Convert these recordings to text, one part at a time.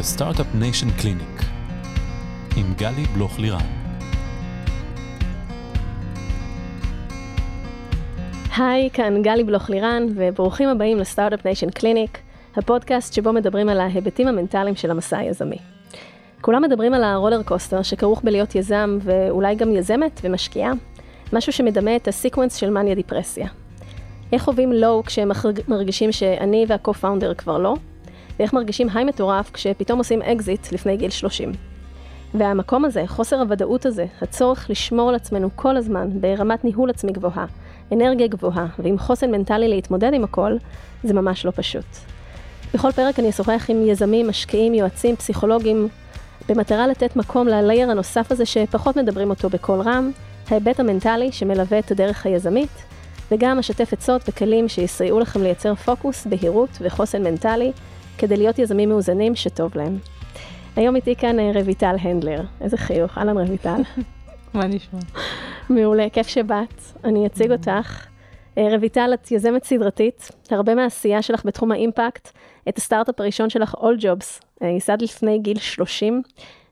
Startup Nation Clinic עם גלי בלוך לירן. היי, כאן גלי בלוך לירן, וברוכים הבאים ל Startup Nation Clinic, הפודקאסט שבו מדברים על ההיבטים המנטליים של המסע היזמי. כולם מדברים על ה roller coaster שכרוך בלהיות יזם, ואולי גם יזמת ומשקיעה, משהו שמדמה את ה sequence של מניה דיפרסיה. איך חווים low כשהם מרגישים שאני וה-co-founder כבר לא, ואיך מרגישים high מטורף כשפתאום עושים אקזיט לפני גיל 30. והמקום הזה, חוסר הוודאות הזה, הצורך לשמור על עצמנו כל הזמן ברמת ניהול עצמי גבוהה, אנרגיה גבוהה ועם חוסן מנטלי להתמודד עם הכל, זה ממש לא פשוט. בכל פרק אני אשוחח עם יזמים, משקיעים, יועצים, פסיכולוגים, במטרה לתת מקום ל layer הנוסף הזה שפחות מדברים אותו בקול רם, ההיבט המנטלי שמלווה את הדרך היזמית, וגם אשתף עצות וכלים שיסייעו לכם לייצר פוקוס, בהירות וחוסן מנטלי, כדי להיות יזמים מאוזנים שטוב להם. היום איתי כאן אה, רויטל הנדלר, איזה חיוך, אהלן רויטל. מה נשמע? מעולה, כיף שבאת. אני אציג אותך. אה, רויטל, את יזמת סדרתית, הרבה מהעשייה שלך בתחום האימפקט, את הסטארט-אפ הראשון שלך, All Jobs, אה, ייסד לפני גיל 30,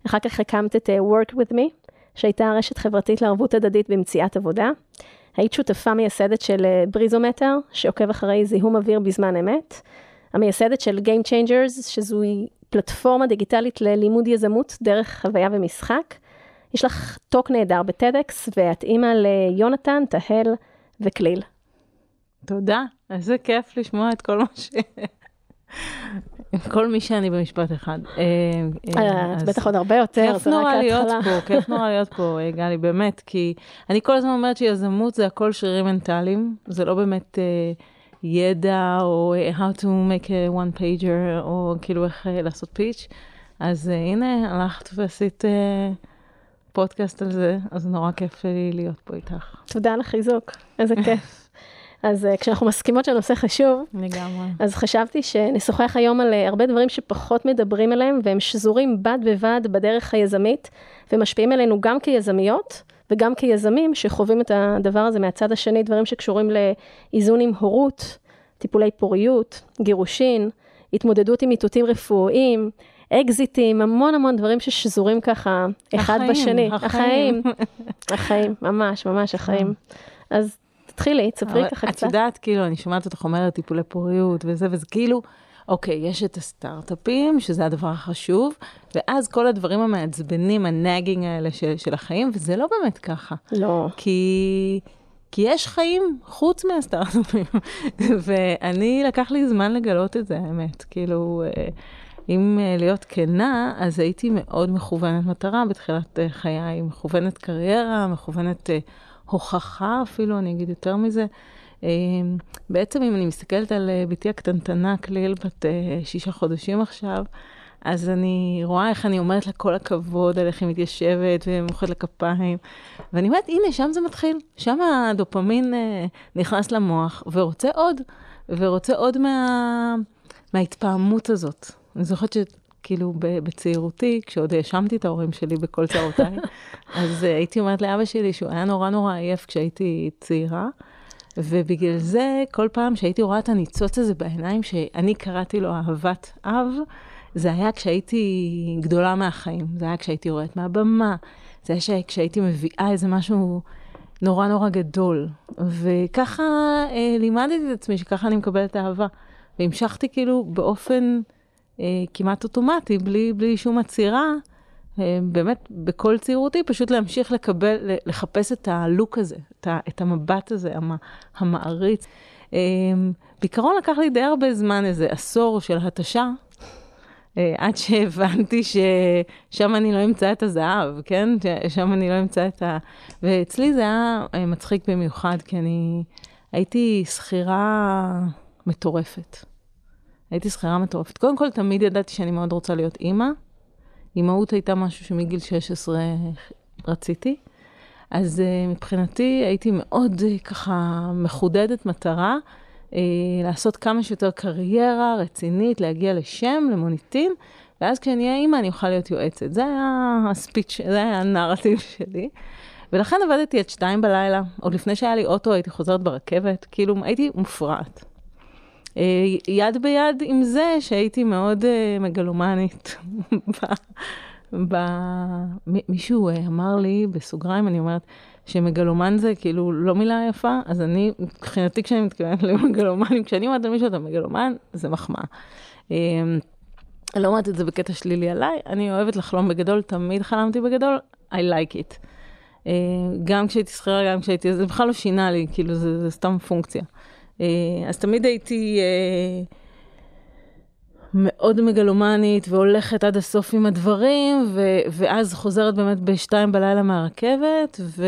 אחר כך הקמת את Work With Me, שהייתה רשת חברתית לערבות הדדית במציאת עבודה. היית שותפה מייסדת של בריזומטר, שעוקב אחרי זיהום אוויר בזמן אמת. המייסדת של Game Changers, שזוהי פלטפורמה דיגיטלית ללימוד יזמות דרך חוויה ומשחק. יש לך טוק נהדר בטדקס, ואת אימא ליונתן, תהל וכליל. תודה, איזה כיף לשמוע את כל מה ש... כל מי שאני במשפט אחד. אה, אה, אז בטח עוד הרבה יותר, כיף נורא להיות פה, כיף נורא להיות פה, אה, גלי, באמת, כי אני כל הזמן אומרת שיזמות זה הכל שרירים מנטליים, זה לא באמת ידע, או how to make a one pager, או כאילו איך לעשות פיץ'. אז הנה, הלכת ועשית פודקאסט על זה, אז נורא כיף לי להיות פה איתך. תודה על החיזוק, איזה כיף. אז uh, כשאנחנו מסכימות שהנושא חשוב, לגמרי. אז חשבתי שנשוחח היום על uh, הרבה דברים שפחות מדברים עליהם, והם שזורים בד בבד בדרך היזמית, ומשפיעים עלינו גם כיזמיות, וגם כיזמים שחווים את הדבר הזה מהצד השני, דברים שקשורים לאיזון עם הורות, טיפולי פוריות, גירושין, התמודדות עם איתותים רפואיים, אקזיטים, המון המון דברים ששזורים ככה אחד החיים, בשני. החיים. החיים, ממש, ממש החיים. אז תתחילי, תספרי ככה קצת. את יודעת, כאילו, אני שומעת אותך אומרת טיפולי פוריות וזה, וזה כאילו, אוקיי, יש את הסטארט-אפים, שזה הדבר החשוב, ואז כל הדברים המעצבנים, הנאגינג האלה של, של החיים, וזה לא באמת ככה. לא. כי... כי יש חיים חוץ מהסטארט-אפים, ואני, לקח לי זמן לגלות את זה, האמת. כאילו, אה, אם אה, להיות כנה, אז הייתי מאוד מכוונת מטרה בתחילת אה, חיי, מכוונת קריירה, מכוונת הוכחה אפילו, אני אגיד יותר מזה. בעצם אם אני מסתכלת על בתי הקטנטנה, כליל בת שישה חודשים עכשיו, אז אני רואה איך אני אומרת לה כל הכבוד על איך היא מתיישבת ומוחאת לה כפיים. ואני אומרת, הנה, שם זה מתחיל. שם הדופמין אה, נכנס למוח ורוצה עוד, ורוצה עוד מה, מההתפעמות הזאת. אני זוכרת שכאילו בצעירותי, כשעוד האשמתי את ההורים שלי בכל צערותיי, אז אה, הייתי אומרת לאבא שלי שהוא היה נורא נורא עייף כשהייתי צעירה. ובגלל זה, כל פעם שהייתי רואה את הניצוץ הזה בעיניים, שאני קראתי לו אהבת אב, זה היה כשהייתי גדולה מהחיים, זה היה כשהייתי יורדת מהבמה, זה היה כשהייתי מביאה איזה משהו נורא נורא גדול. וככה אה, לימדתי את עצמי שככה אני מקבלת אהבה. והמשכתי כאילו באופן אה, כמעט אוטומטי, בלי, בלי שום עצירה, באמת בכל צעירותי, פשוט להמשיך לקבל, לחפש את הלוק הזה, את, המבט הזה, המ, המעריץ. אה, בעיקרון לקח לי די הרבה זמן, איזה עשור של התשה. אה, עד שהבנתי ששם אני לא אמצא את הזהב, כן? שם אני לא אמצא את ה... ואצלי זה היה אה, מצחיק במיוחד, כי אני הייתי שכירה מטורפת. הייתי שכירה מטורפת. קודם כל, תמיד ידעתי שאני מאוד רוצה להיות אימא. אימהות הייתה משהו שמגיל 16 רציתי. אז uh, מבחינתי הייתי מאוד uh, ככה מחודדת מטרה. אה, לעשות כמה שיותר קריירה רצינית, להגיע לשם, למוניטין, ואז כשאני אהיה אימא אני אוכל להיות יועצת. זה היה הספיץ', זה היה הנרטיב שלי. ולכן עבדתי עד שתיים בלילה, עוד לפני שהיה לי אוטו הייתי חוזרת ברכבת, כאילו הייתי מופרעת. אה, יד ביד עם זה שהייתי מאוד אה, מגלומנית. ב... מישהו אה, אמר לי, בסוגריים, אני אומרת, שמגלומן זה כאילו לא מילה יפה, אז אני, מבחינתי כשאני מתכוונת למגלומנים, כשאני אומרת למישהו אתה מגלומן, זה מחמאה. אני לא אומרת את זה בקטע שלילי עליי, אני אוהבת לחלום בגדול, תמיד חלמתי בגדול, I like it. גם כשהייתי שכירה, גם כשהייתי, זה בכלל לא שינה לי, כאילו זה, זה סתם פונקציה. אז תמיד הייתי... מאוד מגלומנית והולכת עד הסוף עם הדברים, ו- ואז חוזרת באמת בשתיים בלילה מהרכבת, ו-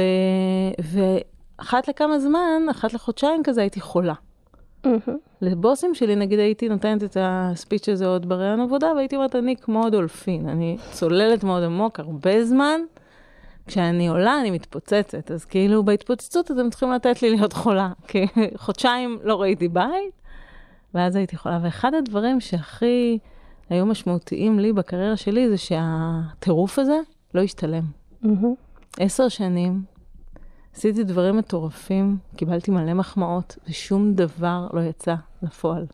ואחת לכמה זמן, אחת לחודשיים כזה, הייתי חולה. Mm-hmm. לבוסים שלי, נגיד, הייתי נותנת את הספיץ' הזה עוד בראיון עבודה, והייתי אומרת, אני כמו דולפין, אני צוללת מאוד עמוק הרבה זמן, כשאני עולה אני מתפוצצת, אז כאילו בהתפוצצות אתם צריכים לתת לי להיות חולה, כי חודשיים לא ראיתי בית, ואז הייתי יכולה, ואחד הדברים שהכי היו משמעותיים לי בקריירה שלי, זה שהטירוף הזה לא השתלם. עשר שנים, עשיתי דברים מטורפים, קיבלתי מלא מחמאות, ושום דבר לא יצא לפועל.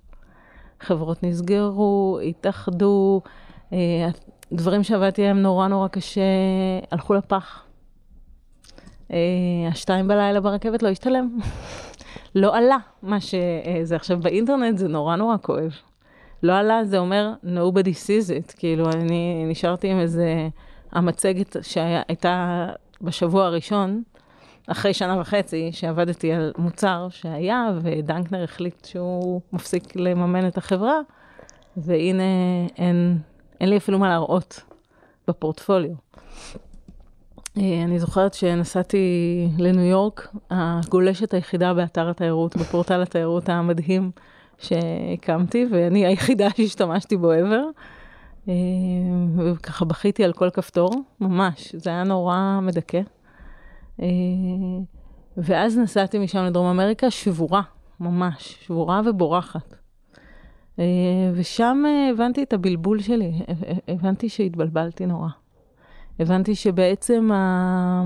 חברות נסגרו, התאחדו, אה, דברים שעבדתי עליהם נורא נורא קשה, הלכו לפח. אה, השתיים בלילה ברכבת לא השתלם. לא עלה מה שזה. עכשיו, באינטרנט זה נורא נורא כואב. לא עלה, זה אומר nobody sees it. כאילו, אני נשארתי עם איזה המצגת שהייתה בשבוע הראשון, אחרי שנה וחצי, שעבדתי על מוצר שהיה, ודנקנר החליט שהוא מפסיק לממן את החברה, והנה, אין, אין לי אפילו מה להראות בפורטפוליו. אה, אני זוכרת שנסעתי לניו יורק, הגולשת היחידה באתר התיירות, בפורטל התיירות המדהים שהקמתי, ואני היחידה שהשתמשתי בו ever. אה, וככה בכיתי על כל כפתור, ממש, זה היה נורא מדכא. אה, ואז נסעתי משם לדרום אמריקה שבורה, ממש, שבורה ובורחת. ושם הבנתי את הבלבול שלי, הבנתי שהתבלבלתי נורא. הבנתי שבעצם ה...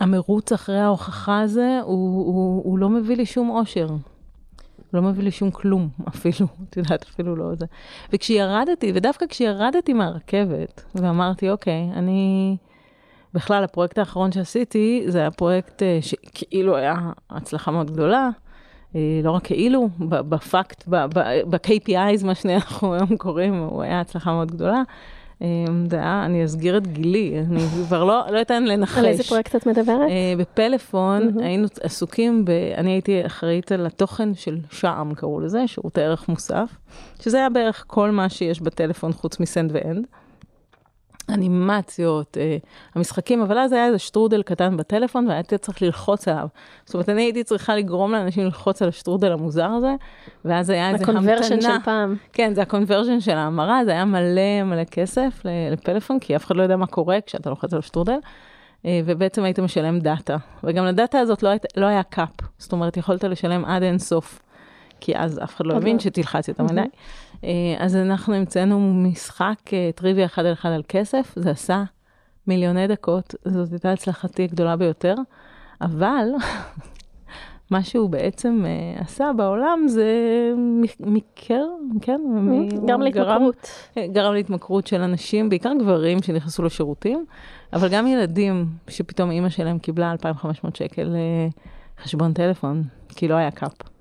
המרוץ אחרי ההוכחה הזה, הוא, הוא, הוא לא מביא לי שום אושר. לא מביא לי שום כלום, אפילו, את יודעת, אפילו לא זה. וכשירדתי, ודווקא כשירדתי מהרכבת, ואמרתי, אוקיי, אני... בכלל, הפרויקט האחרון שעשיתי, זה היה פרויקט אה, שכאילו היה הצלחה מאוד גדולה, אה, לא רק כאילו, בפקט, ב-KPIs, מה שאנחנו היום קוראים, הוא היה הצלחה מאוד גדולה. אמ, זה היה, אני אסגיר את גילי, אני כבר לא, לא אתן לנחש. על איזה פרויקט את מדברת? אה, בפלאפון היינו עסוקים, ב, אני הייתי אחראית על התוכן של שע"ם, קראו לזה, שירותי ערך מוסף, שזה היה בערך כל מה שיש בטלפון חוץ מסנד ואנד. אנימציות, אה, המשחקים, אבל אז היה איזה שטרודל קטן בטלפון והייתי צריך ללחוץ עליו. זאת אומרת, אני הייתי צריכה לגרום לאנשים ללחוץ על השטרודל המוזר הזה, ואז היה איזה המתנה. ה conversion של פעם. כן, זה ה conversion של ההמרה, זה היה מלא מלא כסף לפלאפון, כי אף אחד לא יודע מה קורה כשאתה לוחץ על השטרודל. אה, ובעצם היית משלם דאטה, וגם לדאטה הזאת לא, היית, לא היה cap, זאת אומרת, יכולת לשלם עד אין סוף. כי אז אף אחד לא הבין שתלחץ יותר מדי. אה, אז אנחנו המצאנו משחק אה, טריוויה אחד על אחד על כסף, זה עשה מיליוני דקות, זאת הייתה הצלחתי הגדולה ביותר, אבל מה שהוא בעצם uh, עשה בעולם זה מקר, כן? גרם להתמכרות. גרם להתמכרות של אנשים, בעיקר גברים שנכנסו לשירותים, אבל גם ילדים שפתאום אימא שלהם קיבלה 2,500 שקל חשבון טלפון, כי לא היה קאפ.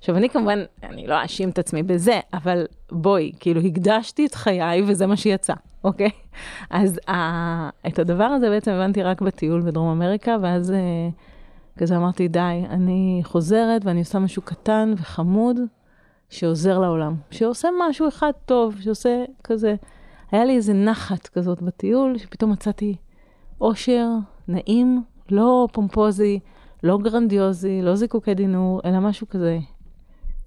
עכשיו, אני כמובן, אני לא אאשים את עצמי בזה, אבל בואי, כאילו, הקדשתי את חיי וזה מה שיצא, אוקיי? אז ה... את הדבר הזה בעצם הבנתי רק בטיול בדרום אמריקה, ואז uh, כזה אמרתי, די, אני חוזרת ואני עושה משהו קטן וחמוד שעוזר לעולם, שעושה משהו אחד טוב, שעושה כזה, היה לי איזה נחת כזאת בטיול, שפתאום מצאתי אושר, נעים, לא פומפוזי, לא גרנדיוזי, לא זיקוקי דינור, אלא משהו כזה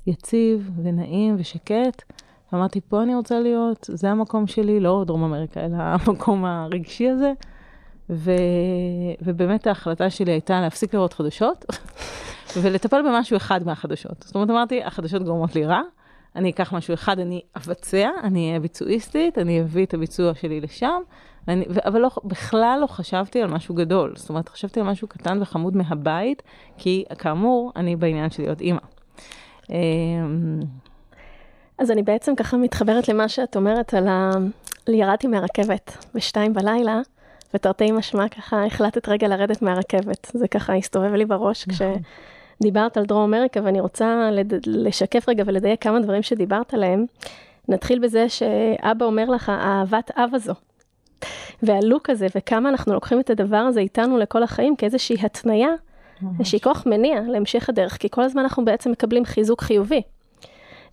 יציב ונעים ושקט. אמרתי, פה אני רוצה להיות, זה המקום שלי, לא דרום אמריקה, אלא המקום הרגשי הזה. ו... ובאמת ההחלטה שלי הייתה להפסיק לראות חדשות ולטפל במשהו אחד מהחדשות. זאת אומרת, אמרתי, החדשות גורמות לי רע, אני אקח משהו אחד, אני אבצע, אני אהיה ביצועיסטית, אני אביא את הביצוע שלי לשם, ואני, אבל לא, בכלל לא חשבתי על משהו גדול. זאת אומרת, חשבתי על משהו קטן וחמוד מהבית, כי כאמור, אני בעניין של להיות אימא. אה, אז אני בעצם ככה מתחברת למה שאת אומרת על ה... ירדתי מהרכבת בשתיים בלילה, ותרתי משמע ככה החלטת רגע לרדת מהרכבת. זה ככה הסתובב לי בראש נכון. כשדיברת על דרום אמריקה, ואני רוצה לד... לשקף רגע ולדייק כמה דברים שדיברת עליהם. נתחיל בזה שאבא אומר לך, אהבת אב הזו. והלוק הזה, וכמה אנחנו לוקחים את הדבר הזה איתנו לכל החיים כאיזושהי התניה, איזושהי כוח מניע להמשך הדרך, כי כל הזמן אנחנו בעצם מקבלים חיזוק חיובי.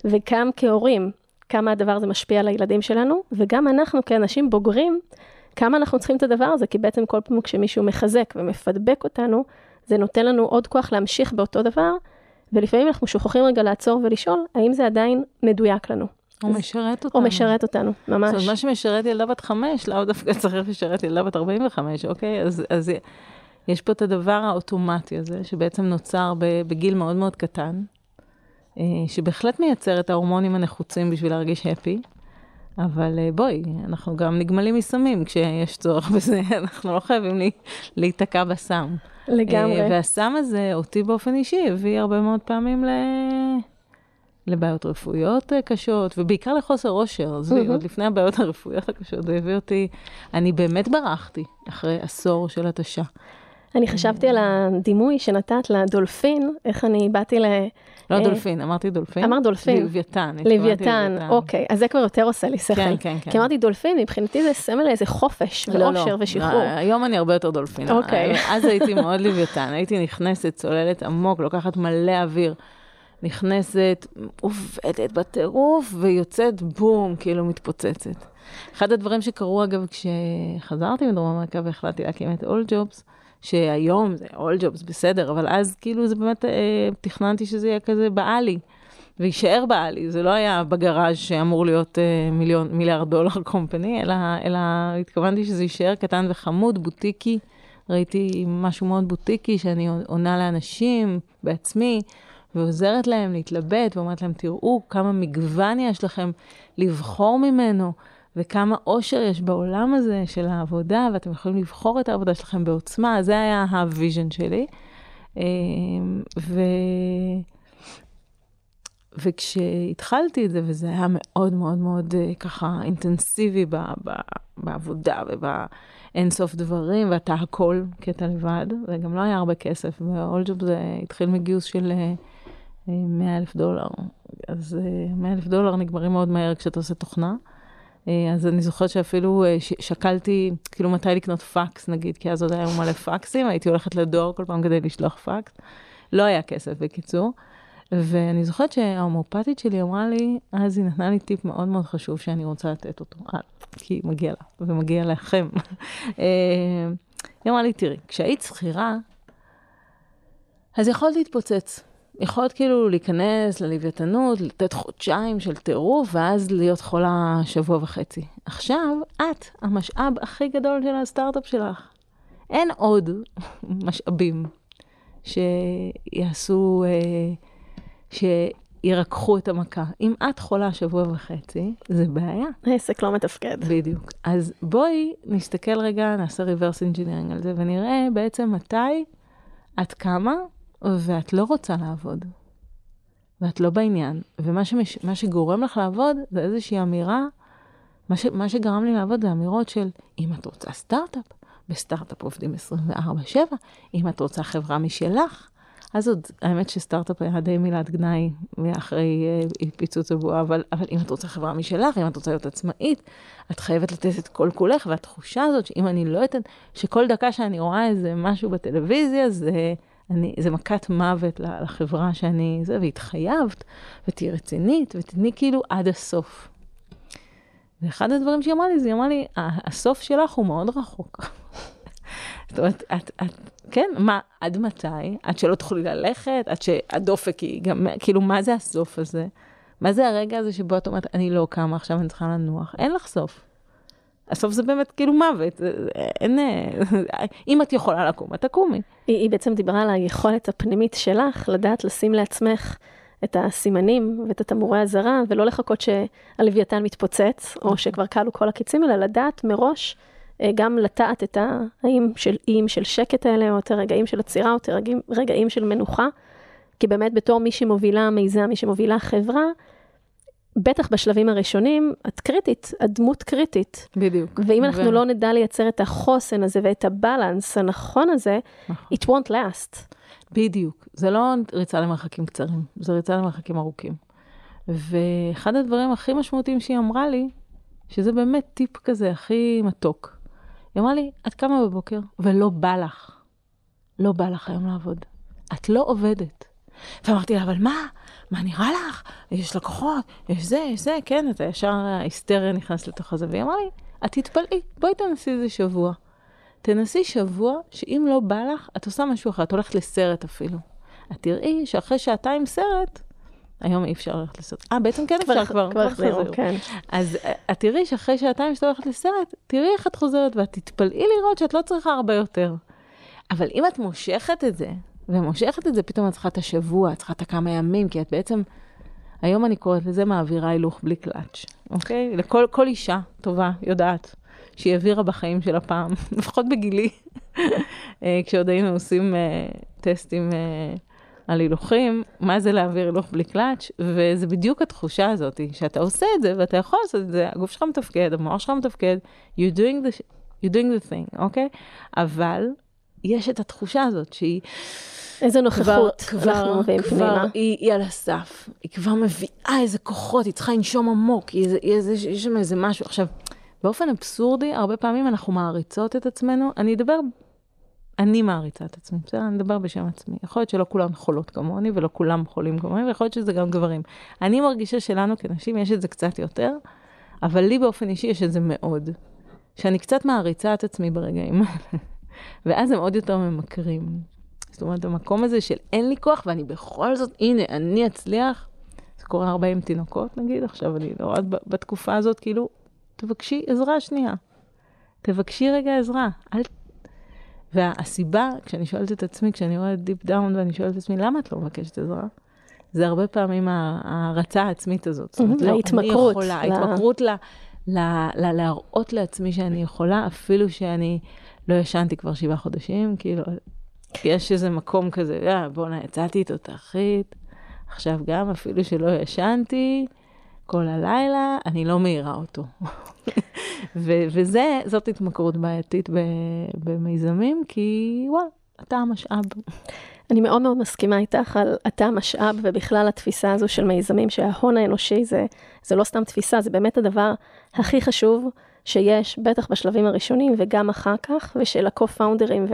וגם כהורים, כמה הדבר הזה משפיע על הילדים שלנו, וגם אנחנו כאנשים בוגרים, כמה אנחנו צריכים את הדבר הזה, כי בעצם כל פעם כשמישהו מחזק ומפדבק אותנו, זה נותן לנו עוד כוח להמשיך באותו דבר, ולפעמים אנחנו שוכחים רגע לעצור ולשאול, האם זה עדיין מדויק לנו. הוא משרת אותנו. או משרת אותנו, ממש. זאת אומרת, מה שמשרת ילדה בת חמש, לאו דווקא צריך לשרת ילדה בת 45, אוקיי? אז, אז יש פה את הדבר האוטומטי הזה, שבעצם נוצר בגיל מאוד מאוד קטן, אה, שבהחלט מייצר את ההורמונים הנחוצים בשביל להרגיש הפי. אבל אה, בואי, אנחנו גם נגמלים מסמים כשיש צורך בזה, אנחנו לא חייבים לי, להיתקע בסם. לגמרי. אה, והסם הזה, אותי באופן אישי, הביא הרבה מאוד פעמים ל... לבעיות רפואיות קשות, ובעיקר לחוסר אושר. עזבי, עוד לפני הבעיות הרפואיות הקשות, זה הביא אותי, אני באמת ברחתי אחרי עשור של התשה. אני חשבתי על הדימוי שנתת לדולפין, איך אני באתי ל... לא דולפין, אמרתי דולפין. אמרת דולפין. לוויתן. לוויתן, אוקיי. אז זה כבר יותר עושה לי שכל. כן, כן, כן. כי אמרתי דולפין, מבחינתי זה סמל לאיזה חופש ואושר ושחרור. היום אני הרבה יותר דולפין. אוקיי. אז הייתי מאוד לוויתן, הייתי נכנסת, צוללת עמוק, לוקחת מלא אוויר. נכנסת, עובדת בטירוף, ויוצאת בום, כאילו מתפוצצת. אחד הדברים שקרו, אגב, כשחזרתי מדרום אמריקה והחלטתי להקים את אול ג'ובס, שהיום זה אול ג'ובס, בסדר, אבל אז כאילו זה באמת, אה, תכננתי שזה יהיה כזה בעלי, ויישאר בעלי, זה לא היה בגראז' שאמור להיות אה, מיליון, מיליארד דולר קומפני, אלא, אלא התכוונתי שזה יישאר קטן וחמוד, בוטיקי. ראיתי משהו מאוד בוטיקי, שאני עונה לאנשים בעצמי, ועוזרת להם להתלבט, ואומרת להם, תראו כמה מגוון יש לכם לבחור ממנו. וכמה אושר יש בעולם הזה של העבודה, ואתם יכולים לבחור את העבודה שלכם בעוצמה, זה היה ה vision שלי. אמ, ו... וכשהתחלתי את זה, וזה היה מאוד מאוד מאוד אה, ככה אינטנסיבי ב, ב, בעבודה ובאינסוף דברים, ואתה הכל קטע לבד, וגם לא היה הרבה כסף, ואולג'וב זה התחיל מגיוס של 100 אה, אלף דולר. אז 100 אה, אלף דולר נגמרים מאוד מהר כשאתה עושה תוכנה. אה, אז אני זוכרת שאפילו אה, שקלתי, כאילו מתי לקנות פקס נגיד, כי אז עוד היה מלא פקסים, הייתי הולכת לדואר כל פעם כדי לשלוח פקס. לא היה כסף בקיצור. ואני זוכרת שההומופתית שלי אמרה לי, אז היא נתנה לי טיפ מאוד מאוד חשוב שאני רוצה לתת אותו, אה, כי מגיע לה, ומגיע לכם. היא אמרה לי, תראי, כשהיית שכירה, אז יכולת להתפוצץ. יכולת כאילו להיכנס ללוויתנות, לתת חודשיים של טירוף, ואז להיות חולה שבוע וחצי. עכשיו, את המשאב הכי גדול של הסטארט-אפ שלך. אין עוד משאבים שיעשו, אה, שירקחו את המכה. אם את חולה שבוע וחצי, זה בעיה. העסק לא מתפקד. בדיוק. אז בואי נסתכל רגע, נעשה reverse engineering על זה, ונראה בעצם מתי את קמה ואת לא רוצה לעבוד, ואת לא בעניין, ומה שמש, שגורם לך לעבוד זה איזושהי אמירה, מה, ש, מה שגרם לי לעבוד זה אמירות של, אם את רוצה סטארט-אפ, בסטארט-אפ עובדים 24-7, אם את רוצה חברה משלך, אז עוד, האמת שסטארט-אפ היה די מילת גנאי אחרי uh, פיצוץ הבועה, אבל, אבל אם את רוצה חברה משלך, אם את רוצה להיות עצמאית, את חייבת לתת את כל כולך, והתחושה הזאת שאם אני לא אתן, שכל דקה שאני רואה איזה משהו בטלוויזיה, זה... אני, זה מכת מוות לחברה שאני, זה, והתחייבת, ותהיי רצינית, ותתני כאילו עד הסוף. ואחד הדברים שהיא אמרה לי, זה היא אמרה לי, הסוף שלך הוא מאוד רחוק. זאת אומרת, את, את, כן, מה, עד מתי? עד שלא תוכלי ללכת? עד שהדופק היא גם, כאילו, מה זה הסוף הזה? מה זה הרגע הזה שבו את אומרת, אני לא קמה, עכשיו אני צריכה לנוח? אין לך סוף. הסוף זה באמת כאילו מוות, אין, אם את יכולה לקום, את תקומי. היא, היא בעצם דיברה על היכולת הפנימית שלך לדעת לשים לעצמך את הסימנים ואת התמורי האזהרה, ולא לחכות שהלוויתן מתפוצץ, או שכבר כלו כל הקיצים, אלא לדעת מראש אה, גם לטעת את האיים של איים של שקט האלה, או את הרגעים של עצירה, או את הרגעים רגעים של מנוחה. כי באמת בתור מי שמובילה מיזם, מי שמובילה חברה, בטח בשלבים הראשונים, את קריטית, את דמות קריטית. בדיוק. ואם אנחנו ו- לא נדע לייצר את החוסן הזה ואת הבלנס הנכון הזה, נכון. it won't last. בדיוק. זה לא ריצה למרחקים קצרים, זה ריצה למרחקים ארוכים. ואחד הדברים הכי משמעותיים שהיא אמרה לי, שזה באמת טיפ כזה הכי מתוק. היא אמרה לי, את קמה בבוקר ולא בא לך. לא בא לך היום לעבוד. את לא עובדת. ואמרתי לה, אבל מה? מה נראה לך? יש לקוחות, יש זה, יש זה, כן, אתה ישר ההיסטריה נכנס לתוך הזה. והיא אמרה לי, את תתפלאי, בואי תנסי איזה שבוע. תנסי שבוע שאם לא בא לך, את עושה משהו אחר, את הולכת לסרט אפילו. את תראי שאחרי שעתיים סרט, היום אי אפשר ללכת לסרט. אה, בעצם כן אפשר כבר. כבר החזירו, כן. אז אה, את תראי שאחרי שעתיים שאת הולכת לסרט, תראי איך את חוזרת ואת תתפלאי לראות שאת לא צריכה הרבה יותר. אבל אם את מושכת את זה, ומושכת את זה, פתאום את צריכה את השבוע, את צריכה את הכמה ימים, כי את בעצם, היום אני קוראת לזה מעבירה הילוך בלי קלאץ', אוקיי? לכל כל אישה טובה יודעת שהיא העבירה בחיים שלה פעם, לפחות בגילי, אה, כשעוד היינו עושים אה, טסטים אה, על הילוכים, מה זה להעביר הילוך בלי קלאץ', וזה בדיוק התחושה הזאת, שאתה עושה את זה ואתה יכול לעשות את זה, הגוף שלך מתפקד, המוח שלך מתפקד, you're doing the, you're doing the thing, אוקיי? אבל יש את התחושה הזאת שהיא איזה כבר, נוכחות כבר, אנחנו מביאים כבר, פנימה. היא, היא על הסף, היא כבר מביאה איזה כוחות, היא צריכה לנשום עמוק, היא, איזה- היא, איזה- יש שם איזה משהו. עכשיו, באופן אבסורדי, הרבה פעמים אנחנו מעריצות את עצמנו, אני אדבר, אני מעריצה את עצמי, בסדר? אני אדבר בשם עצמי. יכול להיות שלא כולם חולות כמוני, ולא כולם חולים כמוני, ויכול להיות שזה גם גברים. אני מרגישה שלנו כנשים יש את זה קצת יותר, אבל לי באופן אישי יש את זה מאוד. שאני קצת מעריצה את עצמי ברגעים האלה, ואז הם עוד יותר ממכרים. זאת אומרת, המקום הזה של אין לי כוח, ואני בכל זאת, הנה, אני אצליח. זה קורה הרבה עם תינוקות, נגיד, עכשיו אני לא רואה בתקופה הזאת, כאילו, תבקשי עזרה שנייה. תבקשי רגע עזרה. אל... והסיבה, כשאני שואלת את עצמי, כשאני רואה deep down ואני שואלת את עצמי, למה את לא מבקשת עזרה? זה הרבה פעמים ההערצה העצמית הזאת. זאת אומרת, לא, ההתמכרות אני יכולה, ל- ההתמכרות ל... ל... ל... להראות לעצמי שאני יכולה, אפילו שאני לא ישנתי כבר שבעה חודשים, כאילו, יש איזה מקום כזה, אה, בואנה, יצאתי תותחית, עכשיו גם, אפילו שלא ישנתי כל הלילה, אני לא מעירה אותו. ו- וזה, זאת התמכרות בעייתית במיזמים, כי וואלה, אתה המשאב. אני מאוד מאוד מסכימה איתך על אתה המשאב ובכלל התפיסה הזו של מיזמים, שההון האנושי זה, זה לא סתם תפיסה, זה באמת הדבר הכי חשוב שיש, בטח בשלבים הראשונים וגם אחר כך, ושל הקו-פאונדרים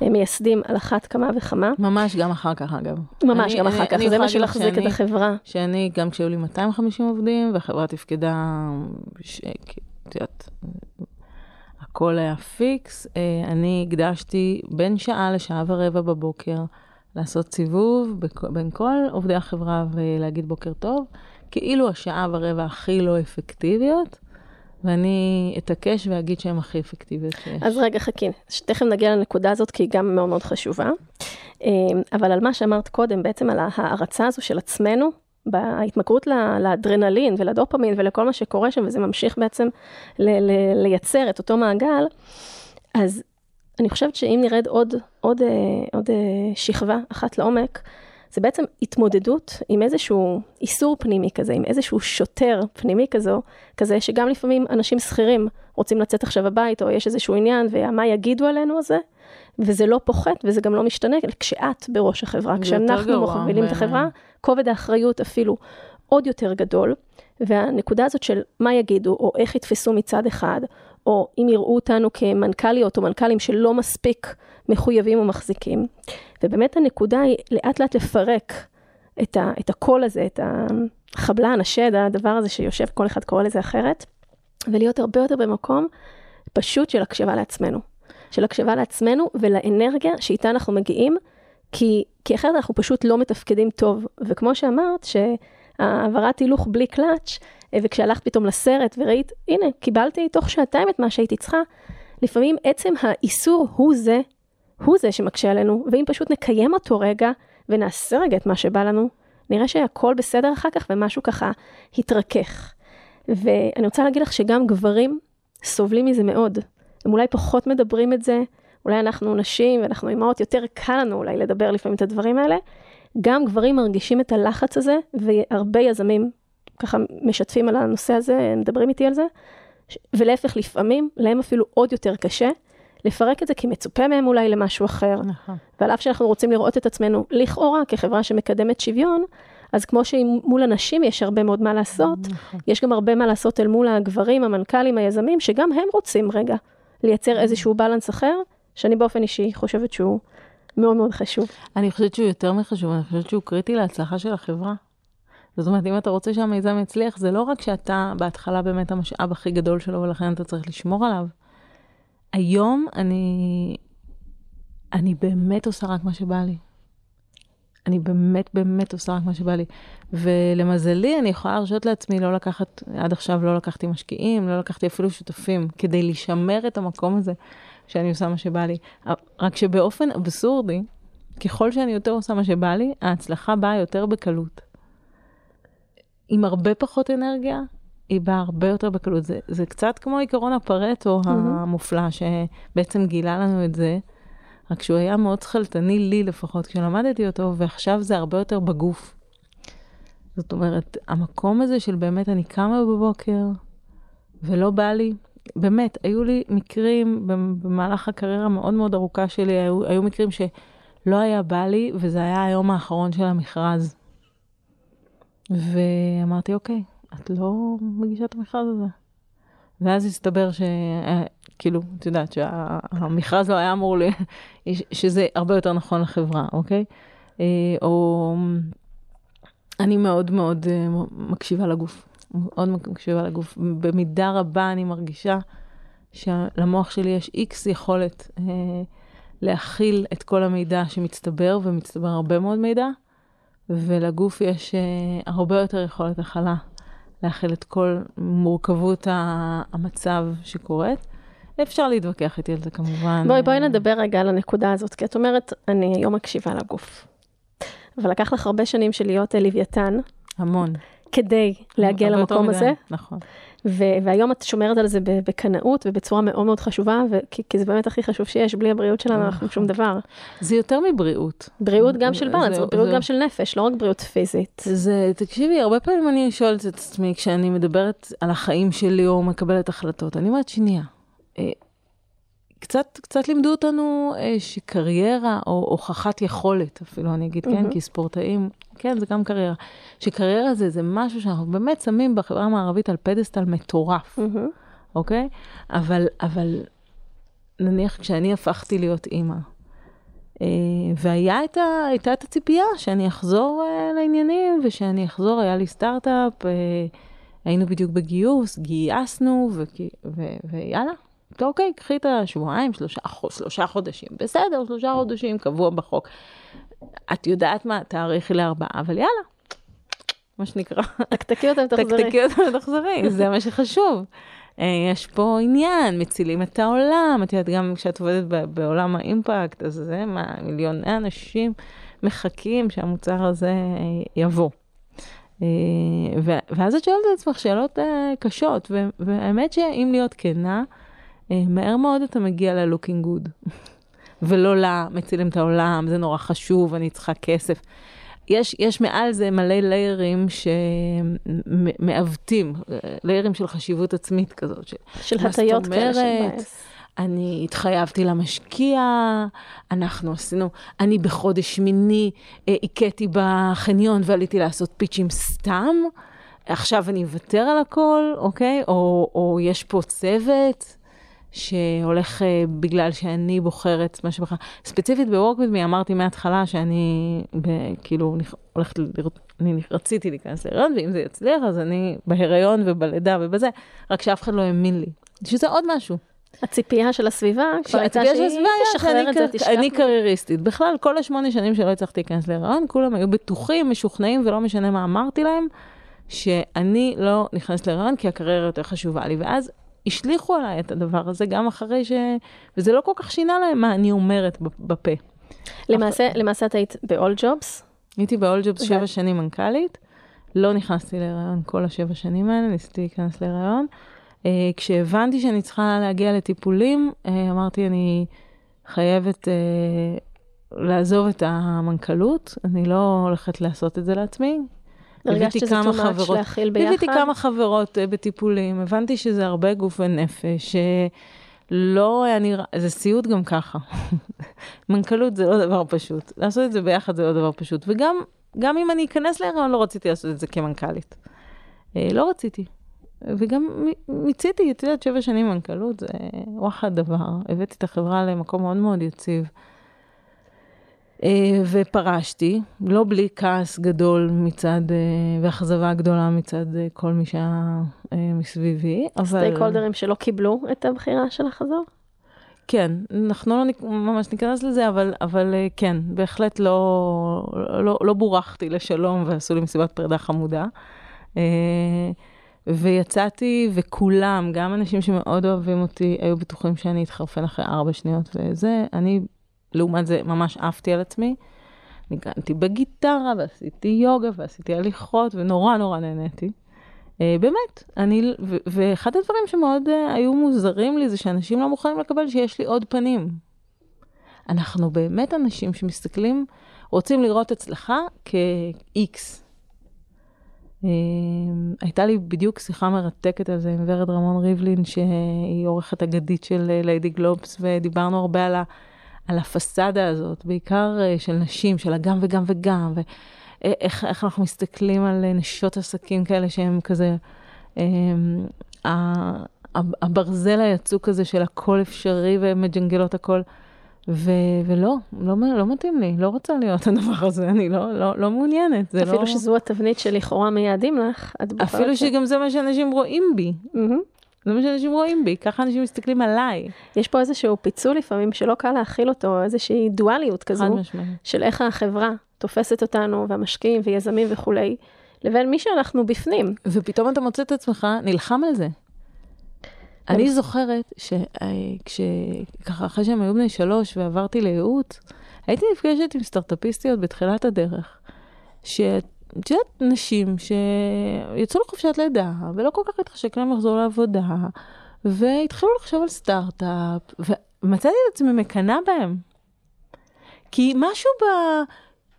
והמייסדים על אחת כמה וכמה. ממש גם אחר כך, אגב. ממש אני- גם אני- אחר כך, אני זה מה שמחזיק את החברה. שאני, גם כשהיו לי 250 עובדים, והחברה תפקדה, ש- את יודעת, הכל היה פיקס, אה, אני הקדשתי בין שעה לשעה ורבע בבוקר לעשות סיבוב בין כל עובדי החברה ולהגיד בוקר טוב, כאילו השעה ורבע הכי לא אפקטיביות, ואני אתעקש ואגיד שהן הכי אפקטיביות שיש. אז רגע, חכי, תכף נגיע לנקודה הזאת, כי היא גם מאוד מאוד חשובה. אה, אבל על מה שאמרת קודם, בעצם על ההערצה הזו של עצמנו, בהתמכרות לאדרנלין ולדופמין ולכל מה שקורה שם, וזה ממשיך בעצם ל- ל- לייצר את אותו מעגל, אז אני חושבת שאם נרד עוד, עוד, אה, עוד אה, שכבה אחת לעומק, זה בעצם התמודדות עם איזשהו איסור פנימי כזה, עם איזשהו שוטר פנימי כזו, כזה שגם לפעמים אנשים שכירים רוצים לצאת עכשיו הבית, או יש איזשהו עניין, ומה יגידו עלינו הזה, וזה לא פוחת וזה גם לא משתנה, כשאת בראש החברה, זה כשאנחנו מובילים את. החברה, כובד האחריות אפילו עוד יותר גדול, והנקודה הזאת של מה יגידו, או איך יתפסו מצד אחד, או אם יראו אותנו כמנכ"ליות או מנכ"לים שלא מספיק מחויבים ומחזיקים. ובאמת הנקודה היא לאט לאט לפרק את, ה, את הקול הזה, את החבלן, השד, הדבר הזה שיושב, כל אחד קורא לזה אחרת, ולהיות הרבה יותר במקום פשוט של הקשבה לעצמנו. של הקשבה לעצמנו ולאנרגיה שאיתה אנחנו מגיעים, כי, כי אחרת אנחנו פשוט לא מתפקדים טוב. וכמו שאמרת, שהעברת הילוך בלי קלאץ', וכשהלכת פתאום לסרט וראית, הנה, קיבלתי תוך שעתיים את מה שהייתי צריכה, לפעמים עצם האיסור הוא זה, הוא זה שמקשה עלינו, ואם פשוט נקיים אותו רגע, ונעשה רגע את מה שבא לנו, נראה שהכל בסדר אחר כך, ומשהו ככה התרכך. ואני רוצה להגיד לך שגם גברים סובלים מזה מאוד. הם אולי פחות מדברים את זה, אולי אנחנו נשים ואנחנו אימהות, יותר קל לנו אולי לדבר לפעמים את הדברים האלה, גם גברים מרגישים את הלחץ הזה, והרבה יזמים ככה משתפים על הנושא הזה, מדברים איתי על זה, ולהפך, לפעמים, להם אפילו עוד יותר קשה. לפרק את זה כי מצופה מהם אולי למשהו אחר. נכון. ועל אף שאנחנו רוצים לראות את עצמנו לכאורה כחברה שמקדמת שוויון, אז כמו שמול הנשים יש הרבה מאוד מה לעשות, נכון. יש גם הרבה מה לעשות אל מול הגברים, המנכ"לים, היזמים, שגם הם רוצים רגע לייצר איזשהו בלנס אחר, שאני באופן אישי חושבת שהוא מאוד מאוד חשוב. אני חושבת שהוא יותר מחשוב, אני חושבת שהוא קריטי להצלחה של החברה. זאת אומרת, אם אתה רוצה שהמיזם יצליח, זה לא רק שאתה בהתחלה באמת המשאב הכי גדול שלו, ולכן אתה צריך לשמור עליו. היום אני, אני באמת עושה רק מה שבא לי. אני באמת באמת עושה רק מה שבא לי. ולמזלי, אני יכולה להרשות לעצמי לא לקחת, עד עכשיו לא לקחתי משקיעים, לא לקחתי אפילו שותפים, כדי לשמר את המקום הזה שאני עושה מה שבא לי. רק שבאופן אבסורדי, ככל שאני יותר עושה מה שבא לי, ההצלחה באה יותר בקלות. עם הרבה פחות אנרגיה, היא באה הרבה יותר בקלות. זה, זה קצת כמו עקרון הפרטו Mm-hmm. המופלא, שבעצם גילה לנו את זה, רק שהוא היה מאוד שכלתני לי לפחות כשלמדתי אותו, ועכשיו זה הרבה יותר בגוף. זאת אומרת, המקום הזה של באמת אני קמה בבוקר ולא בא לי, באמת, היו לי מקרים במהלך הקריירה המאוד מאוד ארוכה שלי, היו, היו מקרים שלא היה בא לי, וזה היה היום האחרון של המכרז. ואמרתי, אוקיי, את לא מגישה את המכרז הזה. ואז הסתבר ש... כאילו, את יודעת שהמכרז לא היה אמור ל... שזה הרבה יותר נכון לחברה, אוקיי? אה, או אני מאוד מאוד אה, מקשיבה לגוף, מאוד מקשיבה לגוף. במידה רבה אני מרגישה שלמוח שלי יש איקס יכולת אה, להכיל את כל המידע שמצטבר, ומצטבר הרבה מאוד מידע, ולגוף יש הרבה יותר יכולת הכלה להכיל את כל מורכבות המצב שקורית. אפשר להתווכח איתי על זה כמובן. בואי, בואי נדבר רגע על הנקודה הזאת, כי את אומרת, אני היום מקשיבה לגוף. אבל לקח לך הרבה שנים של להיות לוויתן. המון. כדי להגיע למקום הזה. נכון. ו- והיום את שומרת על זה בקנאות ובצורה מאוד מאוד חשובה, ו- כי, כי זה באמת הכי חשוב שיש, בלי הבריאות שלנו אנחנו שום דבר. זה יותר מבריאות. בריאות גם של בלנס, זה, בריאות זה... גם של נפש, לא רק בריאות פיזית. זה, תקשיבי, הרבה פעמים אני שואלת את עצמי, כשאני מדברת על החיים שלי או מקבלת החלטות, אני אומרת, שנייה, קצת, קצת לימדו אותנו אה, שקריירה, או הוכחת יכולת, אפילו אני אגיד, mm-hmm. כן, כי ספורטאים, כן, זה גם קריירה. שקריירה זה, זה משהו שאנחנו באמת שמים בחברה המערבית על פדסטל מטורף, mm-hmm. אוקיי? אבל, אבל נניח כשאני הפכתי להיות אימא, אה, והייתה את, את הציפייה שאני אחזור אה, לעניינים, ושאני אחזור, היה לי סטארט-אפ, היינו בדיוק בגיוס, גייסנו, ו, ו, ויאללה. אוקיי, קחי את השבועיים, שלושה, שלושה חודשים, בסדר, שלושה חודשים, קבוע בחוק. את יודעת מה, תאריכי לארבעה, אבל יאללה, מה שנקרא. תקתקי אותם ותחזרי. תקתקי אותם ותחזרי, זה מה שחשוב. אה, יש פה עניין, מצילים את העולם, את יודעת, גם כשאת עובדת בעולם האימפקט, אז זה מה, מיליוני אנשים מחכים שהמוצר הזה יבוא. אה, ואז את שואלת את עצמך שאלות אה, קשות, והאמת שאם להיות כנה, אה, מהר מאוד אתה מגיע ללוקינג גוד. ולא למצילים את העולם, זה נורא חשוב, אני צריכה כסף. יש, יש מעל זה מלא ליירים שמעוותים, ליירים של חשיבות עצמית כזאת. של הטיות כאלה של בייס. אני התחייבתי למשקיע, אנחנו עשינו, אני בחודש שמיני אה, הכיתי בחניון ועליתי לעשות פיצ'ים סתם, עכשיו אני אוותר על הכל, אוקיי? או, או יש פה צוות. שהולך uh, בגלל שאני בוחרת מה שבחר. ספציפית ב-work with me אמרתי מההתחלה שאני ב- כאילו הולכת, לראות, אני רציתי להיכנס להיריון, ואם זה יצליח אז אני בהיריון ובלידה ובזה, רק שאף אחד לא האמין לי. שזה עוד משהו. הציפייה של הסביבה, כבר הייתה שהיא תשחרר את זה, תשכח. אני קרייריסטית. בכלל, כל השמונה שנים שלא הצלחתי להיכנס להיריון, כולם היו בטוחים, משוכנעים, ולא משנה מה אמרתי להם, שאני לא נכנסת להיריון כי הקריירה יותר חשובה לי. ואז השליכו עליי את הדבר הזה גם אחרי ש... וזה לא כל כך שינה להם מה אני אומרת בפה. למעשה, למעשה את היית ב-all jobs? הייתי ב-all jobs שבע שנים מנכ"לית. לא נכנסתי להיריון כל השבע שנים האלה, ניסיתי להיכנס להיריון. Uh, כשהבנתי שאני צריכה להגיע לטיפולים, uh, אמרתי, אני חייבת uh, לעזוב את המנכ"לות, אני לא הולכת לעשות את זה לעצמי. הרגשת הבאתי שזה חברות- להכיל ביחד? הבאתי כמה חברות אה, בטיפולים, הבנתי שזה הרבה גוף ונפש, שלא היה נראה, זה סיוט גם ככה. מנכ"לות זה לא דבר פשוט, לעשות את זה ביחד זה לא דבר פשוט, וגם גם אם אני אכנס להיריון לא רציתי לעשות את זה כמנכ"לית. אה, לא רציתי. וגם מיציתי, את יודעת, שבע שנים מנכ"לות, זה וואחד דבר. הבאתי את החברה למקום מאוד מאוד יציב. אה, ופרשתי, לא בלי כעס גדול מצד, אה, ואכזבה גדולה מצד אה, כל מי שהיה מסביבי, אבל... סטייק הולדרים שלא קיבלו את הבחירה של לחזור? כן, אנחנו לא ניק- ממש ניכנס לזה, אבל, אבל כן, בהחלט לא, לא, לא בורחתי לשלום ועשו לי מסיבת פרידה חמודה. ויצאתי, וכולם, גם אנשים שמאוד אוהבים אותי, היו בטוחים שאני אתחרפן אחרי ארבע שניות וזה, אני, לעומת זה, ממש עפתי על עצמי. ניגנתי בגיטרה, ועשיתי יוגה, ועשיתי הליכות, ונורא נורא נהניתי. אה, באמת, אני, ו, ואחד הדברים שמאוד אה, היו מוזרים לי זה שאנשים לא מוכנים לקבל שיש לי עוד פנים. אנחנו באמת אנשים שמסתכלים, רוצים לראות הצלחה כ-X. אה, הייתה לי בדיוק שיחה מרתקת על זה עם ורד רמון ריבלין, שהיא עורכת אגדית של ליידי גלובס, ודיברנו הרבה על, ה, על הפסאדה הזאת, בעיקר אה, של נשים, של הגם וגם וגם, ואיך איך אנחנו מסתכלים על אה, נשות עסקים כאלה שהם כזה, אה, הברזל היצוק הזה של הכל אפשרי ומג'נגלות הכל. ו- ולא, לא, לא מתאים לי, לא רוצה להיות הדבר הזה, אני לא, לא, לא מעוניינת. זה אפילו לא... שזו התבנית שלכאורה מייעדים לך, את בוחרת... אפילו שגם זה מה שאנשים רואים בי. מהמם. זה מה שאנשים רואים בי, ככה אנשים מסתכלים עליי. יש פה איזשהו פיצול לפעמים שלא קל להכיל אותו, איזושהי דואליות כזו, חד משמעית. של איך החברה תופסת אותנו, והמשקיעים ויזמים וכולי, לבין מי שאנחנו בפנים. ופתאום אתה מוצא את עצמך נלחם על זה. אני זוכרת שככה אחרי שהם היו בני שלוש ועברתי לייעוץ, הייתי נפגשת עם סטארט-אפיסטיות בתחילת הדרך, שאת יודעת, נשים שיצאו לחופשת לידה ולא כל כך התחשק להם לחזור לעבודה, והתחילו לחשוב על סטארט-אפ, ומצאתי את עצמי מקנאה בהם. כי משהו ב...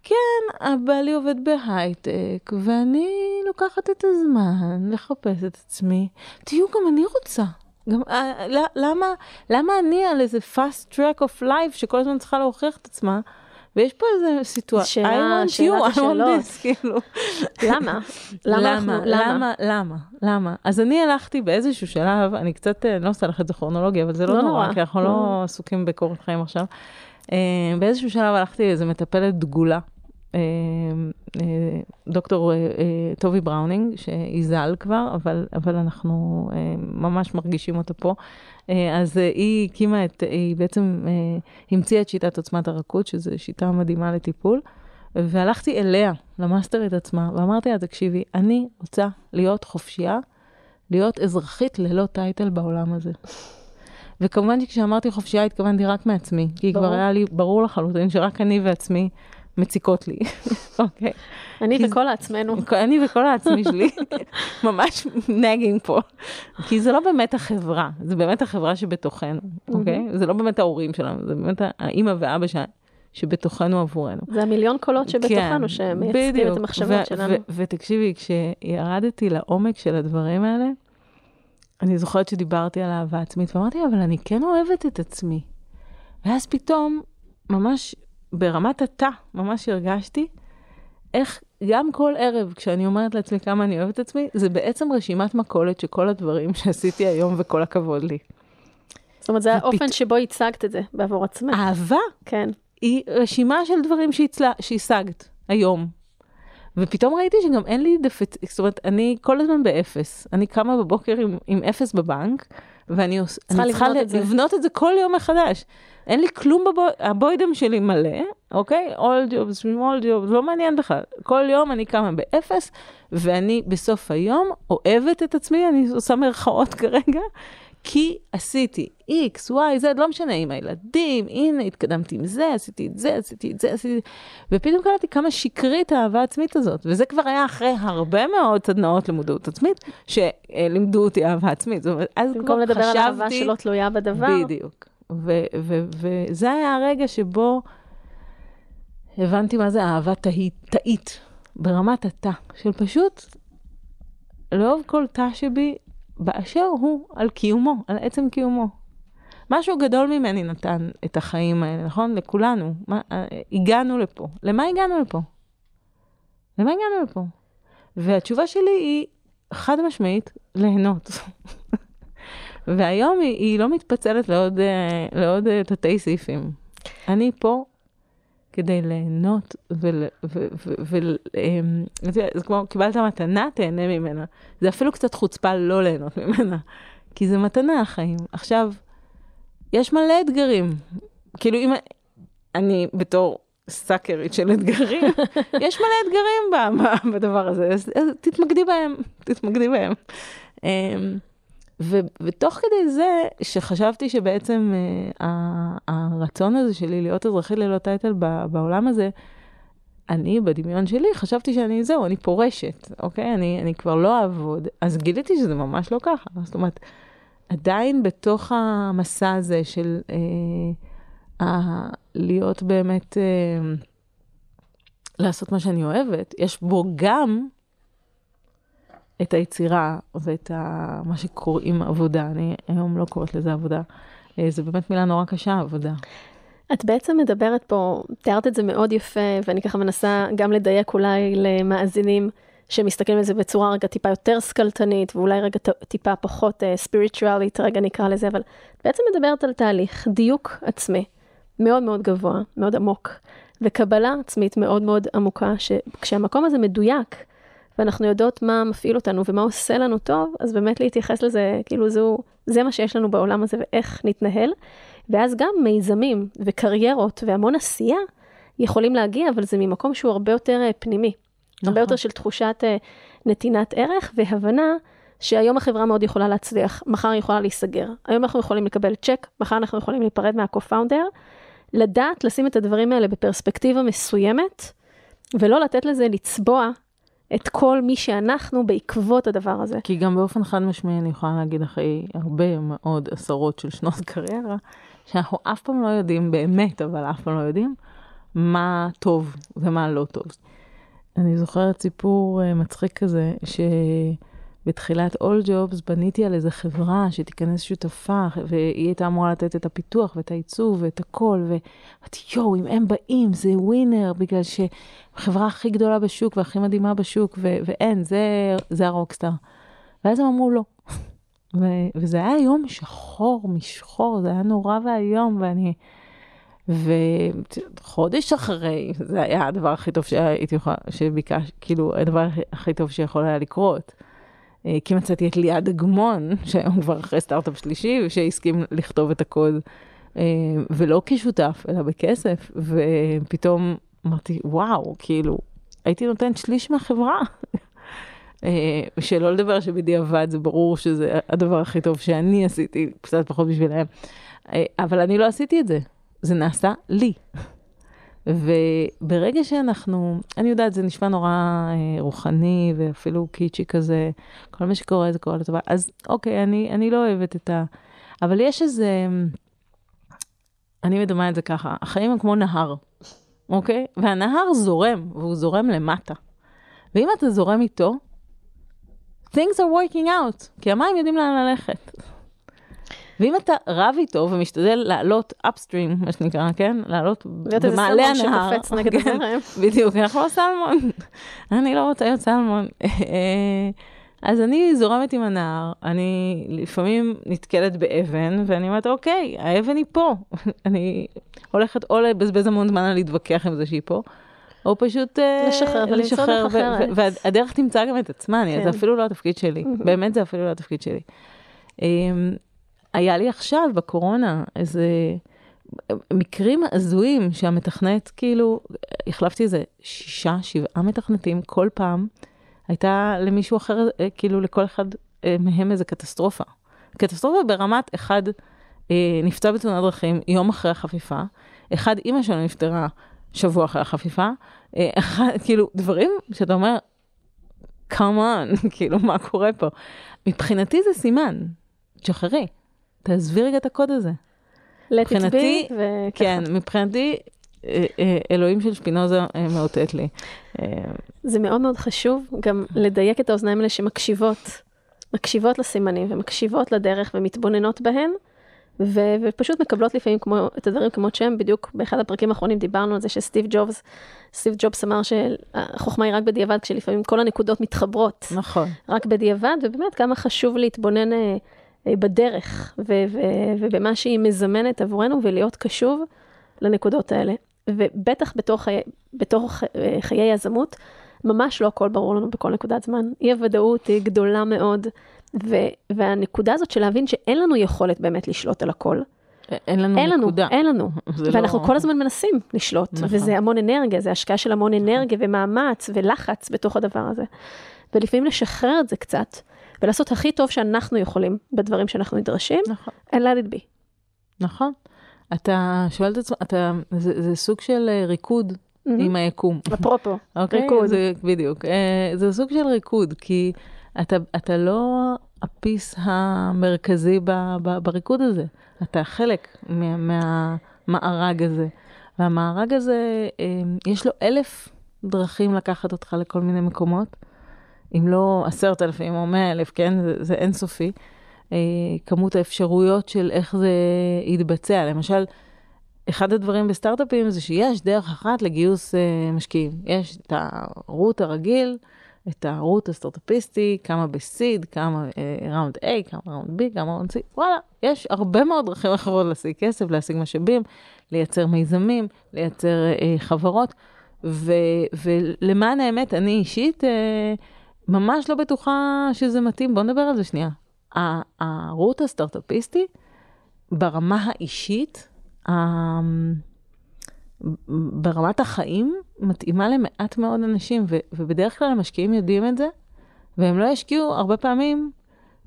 כן, הבעלי עובד בהייטק, ואני לוקחת את הזמן לחפש את עצמי. תהיו, גם אני רוצה. גם, אה, למה, למה אני על איזה fast track of life שכל הזמן צריכה להוכיח את עצמה? ויש פה איזה סיטואציה, שאלה- I want you, I want this, כאילו. למה? למה? למה, למה, למה? אז אני הלכתי באיזשהו שלב, אני קצת, אה, אני לא עושה לך את זה כרונולוגיה, אבל זה לא לא נורא. כי אנחנו לא. לא עסוקים בקורת חיים עכשיו. אה, באיזשהו שלב הלכתי לאיזה מטפלת דגולה, אה, אה, דוקטור אה, אה, טובי בראונינג, שהיא ז"ל כבר, אבל, אבל אנחנו אה, ממש מרגישים אותה פה. אה, אז אה, היא הקימה את, היא בעצם אה, המציאה את שיטת עוצמת הרכות, שזו שיטה מדהימה לטיפול. והלכתי אליה, למאסטרית עצמה, ואמרתי לה, תקשיבי, אני רוצה להיות חופשייה, להיות אזרחית ללא טייטל בעולם הזה. וכמובן שכשאמרתי חופשייה התכוונתי רק מעצמי, כי ברור. כבר היה לי ברור לחלוטין שרק אני ועצמי מציקות לי, אוקיי? אני וכל עצמנו. אני וכל העצמי שלי ממש נגינג פה. כי זה לא באמת החברה, זה באמת החברה שבתוכנו, אוקיי? זה לא באמת ההורים שלנו, זה באמת האימא ואבא. שבתוכנו עבורנו. זה המיליון קולות שבתוכנו כן, שמייצגים את. המחשבות שלנו. ותקשיבי, כשירדתי לעומק של הדברים האלה, אני זוכרת שדיברתי על אהבה עצמית, ואמרתי, אבל אני כן אוהבת את עצמי. ואז פתאום, ממש ברמת התא, ממש הרגשתי איך גם כל ערב, כשאני אומרת לעצמי כמה אני אוהבת את עצמי, זה בעצם רשימת מכולת של כל הדברים שעשיתי היום וכל הכבוד לי. זאת אומרת, זה ופת- האופן שבו הצגת את זה בעבור עצמך. אהבה כן. היא רשימה של דברים שהצלה, שהשגת היום. ופתאום ראיתי שגם אין לי דפט... זאת אומרת, אני כל הזמן באפס. אני קמה בבוקר עם, עם אפס בבנק, ואני עוש... צריכה צריכה לבנות את זה. לבנות את זה כל יום מחדש. אין לי כלום בבו... הבוידם שלי מלא, אוקיי? AllJobs, shmall jobs, לא מעניין בכלל. כל יום אני קמה באפס, ואני בסוף היום אוהבת את עצמי, אני עושה מירכאות כרגע, כי עשיתי X, Y, Z, לא משנה, עם הילדים, הנה, התקדמתי עם זה, עשיתי את זה, עשיתי את זה, עשיתי... ופתאום קלטתי כמה שקרית האהבה העצמית הזאת, וזה כבר היה אחרי הרבה מאוד סדנאות למודעות עצמית, שלימדו אותי אהבה עצמית. זאת אומרת, אז כבר במקום לדבר על אהבה חשבתי... שלא תלויה בדבר. בדיוק. וזה היה הרגע שבו הבנתי מה זה אהבה תאית, תאית, ברמת התא, של פשוט לאהוב כל תא שבי באשר הוא על קיומו, על עצם קיומו. משהו גדול ממני נתן את החיים האלה, נכון? לכולנו. מה, אה, הגענו לפה. למה הגענו לפה? למה הגענו לפה? והתשובה שלי היא חד משמעית, ליהנות. והיום היא, היא לא מתפצלת לעוד, אה, לעוד אה, תתי סעיפים. אני פה כדי ליהנות, וזה כמו קיבלת מתנה, תהנה ממנה. זה אפילו קצת חוצפה לא ליהנות ממנה, כי זה מתנה החיים. עכשיו, יש מלא אתגרים. כאילו, אם אני בתור סאקרית של אתגרים, יש מלא אתגרים בדבר הזה, אז, אז תתמקדי בהם, תתמקדי בהם. ו, ותוך כדי זה, שחשבתי שבעצם uh, הרצון הזה שלי להיות אזרחית ללא טייטל בעולם הזה, אני, בדמיון שלי, חשבתי שאני, זהו, אני פורשת, אוקיי? אני, אני כבר לא אעבוד. אז גיליתי שזה ממש לא ככה. זאת אומרת, עדיין בתוך המסע הזה של uh, uh, להיות באמת, uh, לעשות מה שאני אוהבת, יש בו גם את היצירה ואת ה... מה שקוראים עבודה. אני היום לא קוראת לזה עבודה. אה, זה באמת מילה נורא קשה, עבודה. את בעצם מדברת פה, תיארת את זה מאוד יפה, ואני ככה מנסה גם לדייק אולי למאזינים שמסתכלים על זה בצורה רגע טיפה יותר סקלטנית, ואולי רגע טיפה פחות ספיריטואלית, uh, רגע נקרא לזה, אבל בעצם מדברת על תהליך דיוק עצמי, מאוד מאוד גבוה, מאוד עמוק, וקבלה עצמית מאוד מאוד עמוקה, שכשהמקום הזה מדויק, ואנחנו יודעות מה מפעיל אותנו ומה עושה לנו טוב, אז באמת להתייחס לזה, כאילו זו, זה מה שיש לנו בעולם הזה ואיך נתנהל. ואז גם מיזמים וקריירות והמון עשייה יכולים להגיע, אבל זה ממקום שהוא הרבה יותר אה, פנימי. נכון. הרבה יותר של תחושת uh, נתינת ערך והבנה שהיום החברה מאוד יכולה להצליח, מחר היא יכולה להיסגר. היום אנחנו יכולים לקבל צ'ק, מחר אנחנו יכולים להיפרד מהקו-פאונדר. לדעת לשים את הדברים האלה בפרספקטיבה מסוימת, ולא לתת לזה לצבוע את כל מי שאנחנו בעקבות הדבר הזה. כי גם באופן חד משמעי אני יכולה להגיד אחרי הרבה מאוד עשרות של שנות קריירה, שאנחנו אף פעם לא יודעים, באמת, אבל אף פעם לא יודעים, מה טוב ומה לא טוב. אני זוכרת סיפור uh, מצחיק כזה, ש... בתחילת All Jobs בניתי על איזה חברה שתיכנס שותפה, והיא הייתה אמורה לתת את הפיתוח ואת העיצוב ואת הכל, ואמרתי, יואו, אם הם באים, זה ווינר, בגלל שהחברה הכי גדולה בשוק והכי מדהימה בשוק, ו- ואין, זה, זה הרוקסטאר. ואז הם אמרו לא. ו- וזה היה יום שחור משחור, זה היה נורא ואיום, ואני... וחודש אחרי, זה היה הדבר הכי טוב שהייתי יכולה, שביקש, כאילו, הדבר הכי טוב שיכול היה לקרות. אה, כי מצאתי את ליעד אגמון, שהיום כבר אחרי סטארט-אפ שלישי, שהסכים לכתוב את הקוד, אה, ולא כשותף, אלא בכסף, ופתאום אמרתי, וואו, כאילו, הייתי נותנת שליש מהחברה. אה, שלא לדבר שבדיעבד זה ברור שזה הדבר הכי טוב שאני עשיתי, קצת פחות בשבילם, אבל אני לא עשיתי את זה, זה נעשה לי. וברגע שאנחנו, אני יודעת, זה נשמע נורא אה, רוחני ואפילו קיצ'י כזה, כל מה שקורה זה קורה לטובה, אז אוקיי, אני, אני לא אוהבת את ה... אבל יש איזה, אני מדמה את זה ככה, החיים הם כמו נהר, אוקיי? והנהר זורם, והוא זורם למטה. ואם אתה זורם איתו, things are working out, כי המים יודעים לאן ללכת. ואם אתה רב איתו ומשתדל לעלות אפסטרים, מה שנקרא, כן? לעלות במעלה הנהר. שקופץ נגד כן, הזרם. בדיוק, אנחנו לא סלמון. אני לא רוצה להיות סלמון. אז אני זורמת עם הנהר, אני לפעמים נתקלת באבן, ואני אומרת, אוקיי, האבן היא פה. אני הולכת או לבזבז המון זמן על להתווכח עם זה שהיא פה, או פשוט אה, לשחרר ולמצוא דרך אחרת. והדרך תמצא גם את עצמה, כן. זה אפילו לא התפקיד שלי. באמת זה אפילו לא התפקיד שלי. אמ, היה לי עכשיו בקורונה איזה מקרים הזויים שהמתכנת, כאילו, החלפתי איזה שישה, שבעה מתכנתים כל פעם, הייתה למישהו אחר, אה, כאילו לכל אחד אה, מהם איזה קטסטרופה. קטסטרופה ברמת אחד אה, נפצע בתאונת דרכים יום אחרי החפיפה, אחד אימא שלו נפטרה שבוע אחרי החפיפה, אחד, כאילו, דברים שאתה אומר, come כאילו, מה קורה פה? מבחינתי זה סימן, תשחררי. תעזבי רגע את הקוד הזה. מבחינתי, וככה. כן, מבחינתי, אה, אה, אלוהים של שפינוזה אה, מאותת לי. זה מאוד מאוד חשוב גם לדייק את האוזניים האלה שמקשיבות, מקשיבות לסימנים ומקשיבות לדרך ומתבוננות בהן, ו- ופשוט מקבלות לפעמים כמו, את הדברים כמות שהם, בדיוק באחד הפרקים האחרונים דיברנו על זה שסטיב ג'ובס, סטיב ג'ובס אמר שהחוכמה היא רק בדיעבד, כשלפעמים כל הנקודות מתחברות נכון. רק בדיעבד, ובאמת כמה חשוב להתבונן בדרך ו- ו- ובמה שהיא מזמנת עבורנו ולהיות קשוב לנקודות האלה. ובטח בתור, חיי, בתור ח- אה, חיי יזמות, ממש לא הכל ברור לנו בכל נקודת זמן. אי הוודאות היא גדולה מאוד, ו- והנקודה הזאת של להבין שאין לנו יכולת באמת לשלוט על הכל. אין לנו אין לנו, נקודה. אין לנו. זה ואנחנו לא- כל הזמן מנסים לשלוט, נכון. וזה המון אנרגיה, זה השקעה של המון אנרגיה ומאמץ ולחץ בתוך הדבר הזה. ולפעמים לשחרר את זה קצת, ולעשות הכי טוב שאנחנו יכולים בדברים שאנחנו נדרשים, נכון. and let it be. נכון. אתה שואל את עצמך, אתה, זה, זה סוג של אה, ריקוד עם היקום. אפרופו, אוקיי? ריקוד. זה, בדיוק. אה, זה סוג של ריקוד, כי אתה, אתה לא הפיס המרכזי ב, ב, בריקוד הזה, אתה חלק מה, מהמארג הזה. והמארג הזה, אה, יש לו אלף דרכים לקחת אותך לכל מיני מקומות, אם לא עשרת אלפים או מאה אלף, כן? זה, זה אינסופי. אה, כמות האפשרויות של איך זה יתבצע. למשל, אחד הדברים בסטארט-אפים זה שיש דרך אחת לגיוס אה, משקיעים. יש את הרוט הרגיל, את הרוט הסטארט-אפיסטי, כמה בסיד, כמה ראונד A, כמה ראונד B, כמה ראונד C, וואלה, יש הרבה מאוד דרכים אחרות להשיג כסף, להשיג משאבים, לייצר מיזמים, לייצר אה, חברות, ו, ולמען האמת, אני אישית אה, ממש לא בטוחה שזה מתאים. בוא נדבר על זה שנייה. ה- הרוט הסטארט-אפיסטי, ברמה האישית, ה- ברמת החיים, מתאימה למעט מאוד אנשים, ו- ובדרך כלל המשקיעים יודעים את זה, והם לא ישקיעו הרבה פעמים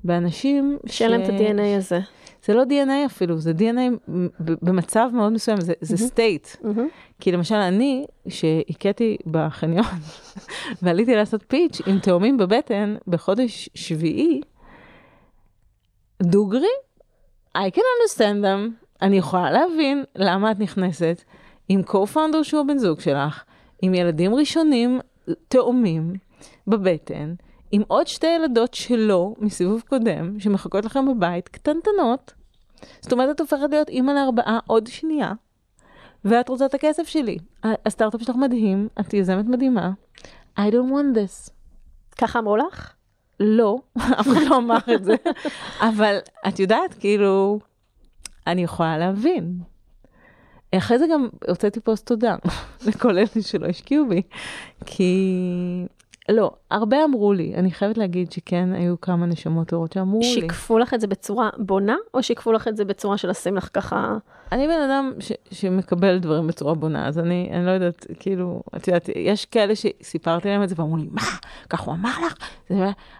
באנשים שאין להם את ה-DNA הזה. זה לא DNA אפילו, זה DNA במצב מאוד מסוים, זה, זה state. מהמם. כי למשל אני, שהכיתי בחניון ועליתי לעשות פיץ' עם תאומים בבטן בחודש שביעי, דוגרי, I can understand them. אני יכולה להבין למה את נכנסת עם co-founder שהוא הבן זוג שלך, עם ילדים ראשונים תאומים בבטן, עם עוד שתי ילדות שלו מסיבוב קודם, שמחכות לכם בבית, קטנטנות. זאת אומרת, את הופכת להיות אימא לארבעה עוד שנייה, ואת רוצה את הכסף שלי. הסטארט-אפ שלך מדהים, את יזמת מדהימה. I don't want this. ככה אמרו לך? לא, אף אחד לא אמר את זה, אבל את יודעת, כאילו, אני יכולה להבין. אחרי זה גם הוצאתי פוסט תודה לכל אלה שלא השקיעו בי, כי לא, הרבה אמרו לי, אני חייבת להגיד שכן, היו כמה נשמות טובות שאמרו לי. שיקפו לך את זה בצורה בונה, או שיקפו לך את זה בצורה של לשים לך ככה... אני בן אדם ש, שמקבל דברים בצורה בונה, אז אני, אני לא יודעת, כאילו, את יודעת, יש כאלה שסיפרתי להם את זה ואמרו לי, מה, כך הוא אמר לך?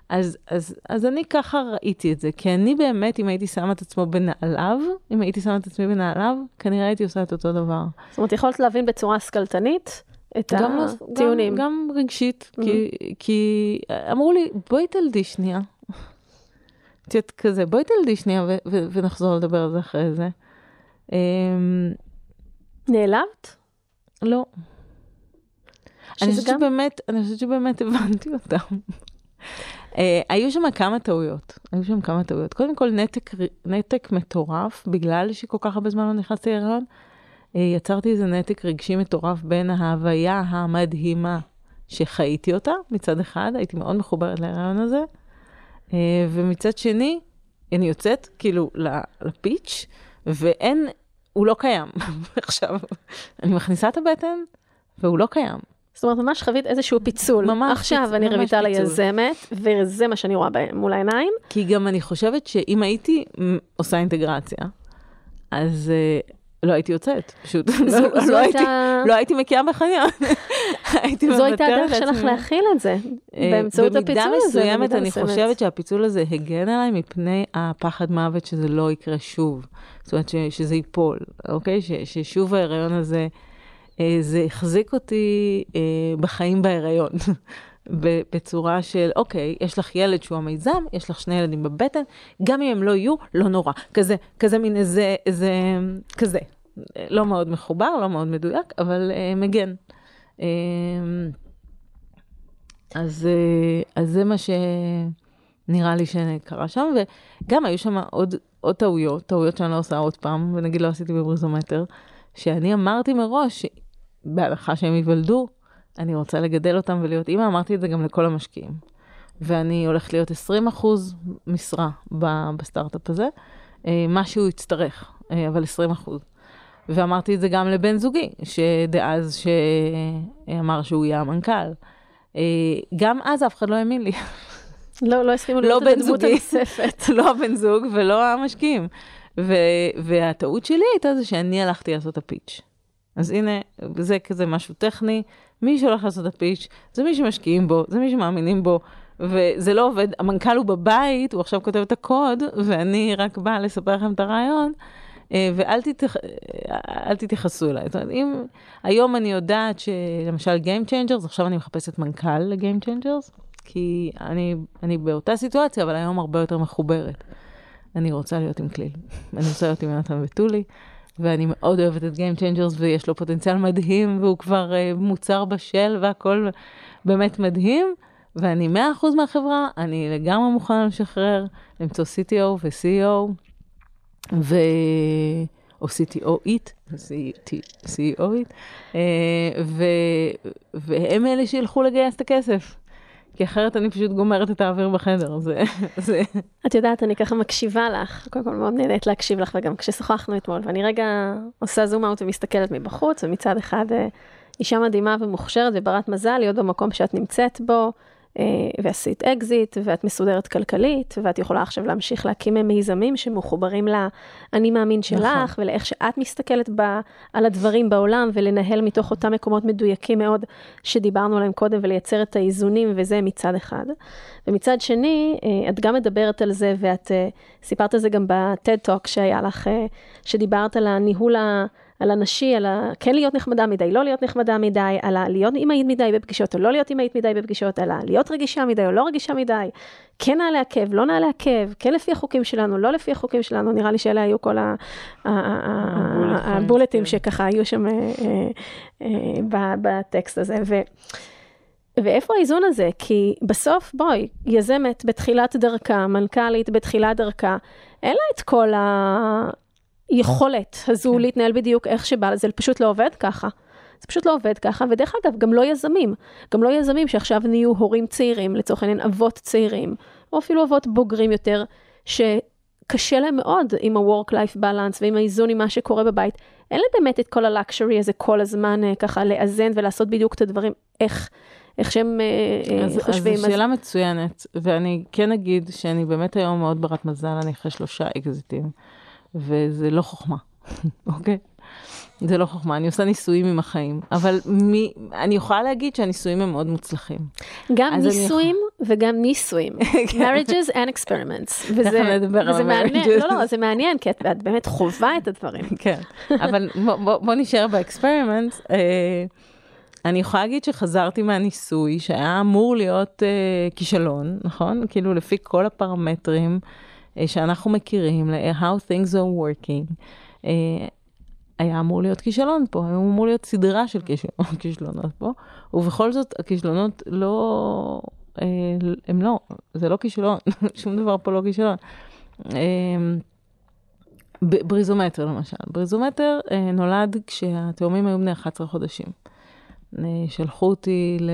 אז, אז, אז אני ככה ראיתי את זה, כי אני באמת, אם הייתי שמה את עצמו בנעליו, אם הייתי שמה את עצמי בנעליו, כנראה הייתי עושה את אותו דבר. זאת אומרת, יכולת להבין בצורה השכלתנית את גם, לא- הטיעונים. גם, גם רגשית, כי, כי אמרו לי, בואי תלדי שנייה. את יודעת, כזה, בואי תלדי שנייה ו- ו- ונחזור לדבר על זה אחרי זה. אמ, נעלבת? לא. אני חושבת גם- שבאמת, אני חושבת שבאמת הבנתי אותם. אה, היו שם כמה טעויות, היו שם כמה טעויות. קודם כל נתק, נתק מטורף, בגלל שכל כך הרבה זמן לא נכנסתי להיריון. אה, יצרתי איזה נתק רגשי מטורף בין ההוויה המדהימה שחייתי אותה, מצד אחד, הייתי מאוד מחוברת להיריון הזה, אה, ומצד שני, אני יוצאת כאילו לפיץ', ואין, הוא לא קיים. עכשיו, אני מכניסה את הבטן, והוא לא קיים. זאת אומרת, ממש חווית איזשהו פיצול. ממש עכשיו פיצ- אני ממש רויטל פיצול. היזמת, וזה מה שאני רואה מול העיניים. כי גם אני חושבת שאם הייתי עושה אינטגרציה, אז uh, לא הייתי יוצאת, פשוט. לא, לא, הייתי, לא הייתי מקיאה בחניון. הייתי זו הייתה מוותרת הדרך שלך. להכיל את זה, אה, באמצעות הפיצול הזה. במידה מסוימת אני. חושבת שהפיצול הזה הגן עליי מפני הפחד מוות שזה לא יקרה שוב. זאת אומרת שזה ייפול, אוקיי? ששוב ההיריון הזה, אה, זה החזיק אותי אה, בחיים בהיריון. בצורה של, אוקיי, יש לך ילד שהוא המיזם, יש לך שני ילדים בבטן, גם אם הם לא יהיו, לא נורא. כזה, כזה מין איזה, איזה, כזה. לא מאוד מחובר, לא מאוד מדויק, אבל uh, מגן. Uh, אז, uh, אז זה מה שנראה לי שקרה שם, וגם היו שם עוד, עוד טעויות, טעויות שאני לא עושה עוד פעם, ונגיד לא עשיתי בבריזומטר, שאני אמרתי מראש, בהנחה שהם ייוולדו, אני רוצה לגדל אותם ולהיות אימא, אמרתי את זה גם לכל המשקיעים. ואני הולכת להיות 20 אחוז משרה בסטארט-אפ הזה, מה שהוא יצטרך, אבל 20 אחוז. ואמרתי את זה גם לבן זוגי, שדאז שאמר שהוא יהיה המנכ"ל. אה, גם אז אף אחד לא האמין לי. לא, לא הסכימו לא להיות הדמות הנוספת. לא הבן זוג ולא המשקיעים. ו- והטעות שלי הייתה זה שאני הלכתי לעשות את הפיץ'. אז הנה, זה כזה משהו טכני, מי שהולך לעשות את הפיץ', זה מי שמשקיעים בו, זה מי שמאמינים בו, וזה לא עובד, המנכ"ל הוא בבית, הוא עכשיו כותב את הקוד, ואני רק באה לספר לכם את הרעיון. אה, ואל תתייח... אה, תתייחסו אליי. זאת אומרת, אם היום אני יודעת שלמשל Game Changers, עכשיו אני מחפשת מנכ"ל ל-Game Changers, כי אני, אני באותה סיטואציה, אבל היום הרבה יותר מחוברת. אני רוצה להיות עם כליל. אני רוצה להיות עם יונתן וטולי, ואני מאוד אוהבת את Game Changers, ויש לו פוטנציאל מדהים, והוא כבר uh, מוצר בשל והכל באמת מדהים. ואני 100% מהחברה, אני לגמרי מוכנה לשחרר, למצוא CTO ו-CEO. ו... או CTO-ית, CEO-ית, אה, ו... והם אלה שילכו לגייס את הכסף. כי אחרת אני פשוט גומרת את האוויר בחדר, זה... זה... את יודעת, אני ככה מקשיבה לך, קודם כל מאוד נהנית להקשיב לך, וגם כששוחחנו אתמול, ואני רגע עושה זום אאוט ומסתכלת מבחוץ, ומצד אחד אה, אישה מדהימה ומוכשרת וברת מזל להיות במקום שאת נמצאת בו, ועשית אקזיט, ואת מסודרת כלכלית, ואת יכולה עכשיו להמשיך להקים מיזמים שמחוברים לאני מאמין שלך, נכון. ולאיך שאת מסתכלת ב, על הדברים בעולם, ולנהל מתוך אותם מקומות מדויקים מאוד שדיברנו עליהם קודם, ולייצר את האיזונים, וזה מצד אחד. ומצד שני, אה, את גם מדברת על זה, ואת אה, סיפרת על זה גם ב TED Talk שהיה לך, שדיברת על הניהול ה... על הנשי, על ה... כן להיות נחמדה מדי, לא להיות נחמדה מדי, על ה... להיות אימהית מדי בפגישות או לא להיות אימהית מדי בפגישות, על ה... להיות רגישה מדי או לא רגישה מדי, כן נעלה עקב, לא נעלה עקב, כן לפי החוקים שלנו, לא לפי החוקים שלנו, נראה לי שאלה היו כל הבולטים. שככה היו שם אה, אה, בטקסט הזה. ואיפה האיזון הזה? כי בסוף, בואי, יזמת בתחילת דרכה, מנכ"לית בתחילת דרכה, אין לה את כל ה... היכולת הזו כן. להתנהל בדיוק איך שבא, זה פשוט לא עובד ככה. זה פשוט לא עובד ככה, ודרך אגב, גם לא יזמים. גם לא יזמים שעכשיו נהיו הורים צעירים, לצורך העניין אבות צעירים, או אפילו אבות בוגרים יותר, שקשה להם מאוד עם ה-work-life balance ועם האיזון עם מה שקורה בבית. אין להם באמת את כל הלקשורי הזה כל הזמן אה, ככה לאזן ולעשות בדיוק את הדברים, איך, איך שהם אה, אה, אז, חושבים. אז זו שאלה אז... מצוינת, ואני כן אגיד שאני באמת היום מאוד ברת מזל, אני אחרי שלושה אקזיטים. וזה לא חוכמה, אוקיי? זה לא חוכמה, אני עושה ניסויים עם החיים, אבל מי, אני יכולה להגיד שהניסויים הם מאוד מוצלחים. גם ניסויים אני... וגם ניסויים. כן. marriage as an experiment. וזה, וזה מעניין, לא, לא, זה מעניין, כי את, את באמת חווה את הדברים. כן, אבל בוא, בוא, בוא נשאר ב experiment. אה, אני יכולה להגיד שחזרתי מהניסוי, שהיה אמור להיות אה, כישלון, נכון? כאילו לפי כל הפרמטרים. אה, שאנחנו מכירים, ל-how things are working, אה, היה אמור להיות כישלון פה, היה אמור להיות סדרה של כישלונות פה, ובכל זאת הכישלונות לא, אה, הם לא, זה לא כישלון, שום דבר פה לא כישלון. בריזומטר למשל, בריזומטר נולד כשהתאומים היו בני 11 חודשים. שלחו אותי, ל...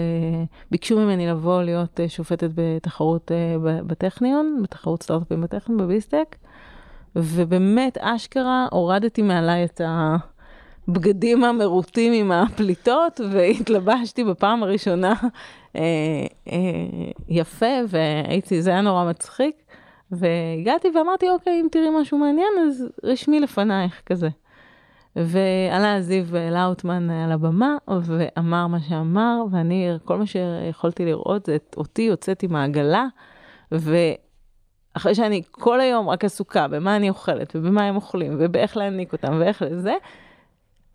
ביקשו ממני לבוא להיות אה, שופטת בתחרות אה, בטכניון, בתחרות סטארט-אפים בטכניון, בביסטק, ובאמת, אשכרה, הורדתי מעליי את הבגדים המרוטים עם הפליטות, והתלבשתי בפעם הראשונה אה, אה, יפה, והייתי, זה היה נורא מצחיק. והגעתי ואמרתי, אוקיי, אם תראי משהו מעניין, אז רשמי לפנייך כזה. ועלה זיו לאוטמן על הבמה ואמר מה שאמר, ואני, כל מה שיכולתי לראות זה אותי יוצאת עם העגלה, ואחרי שאני כל היום רק עסוקה במה אני אוכלת ובמה הם אוכלים ובאיך להניק אותם ואיך לזה,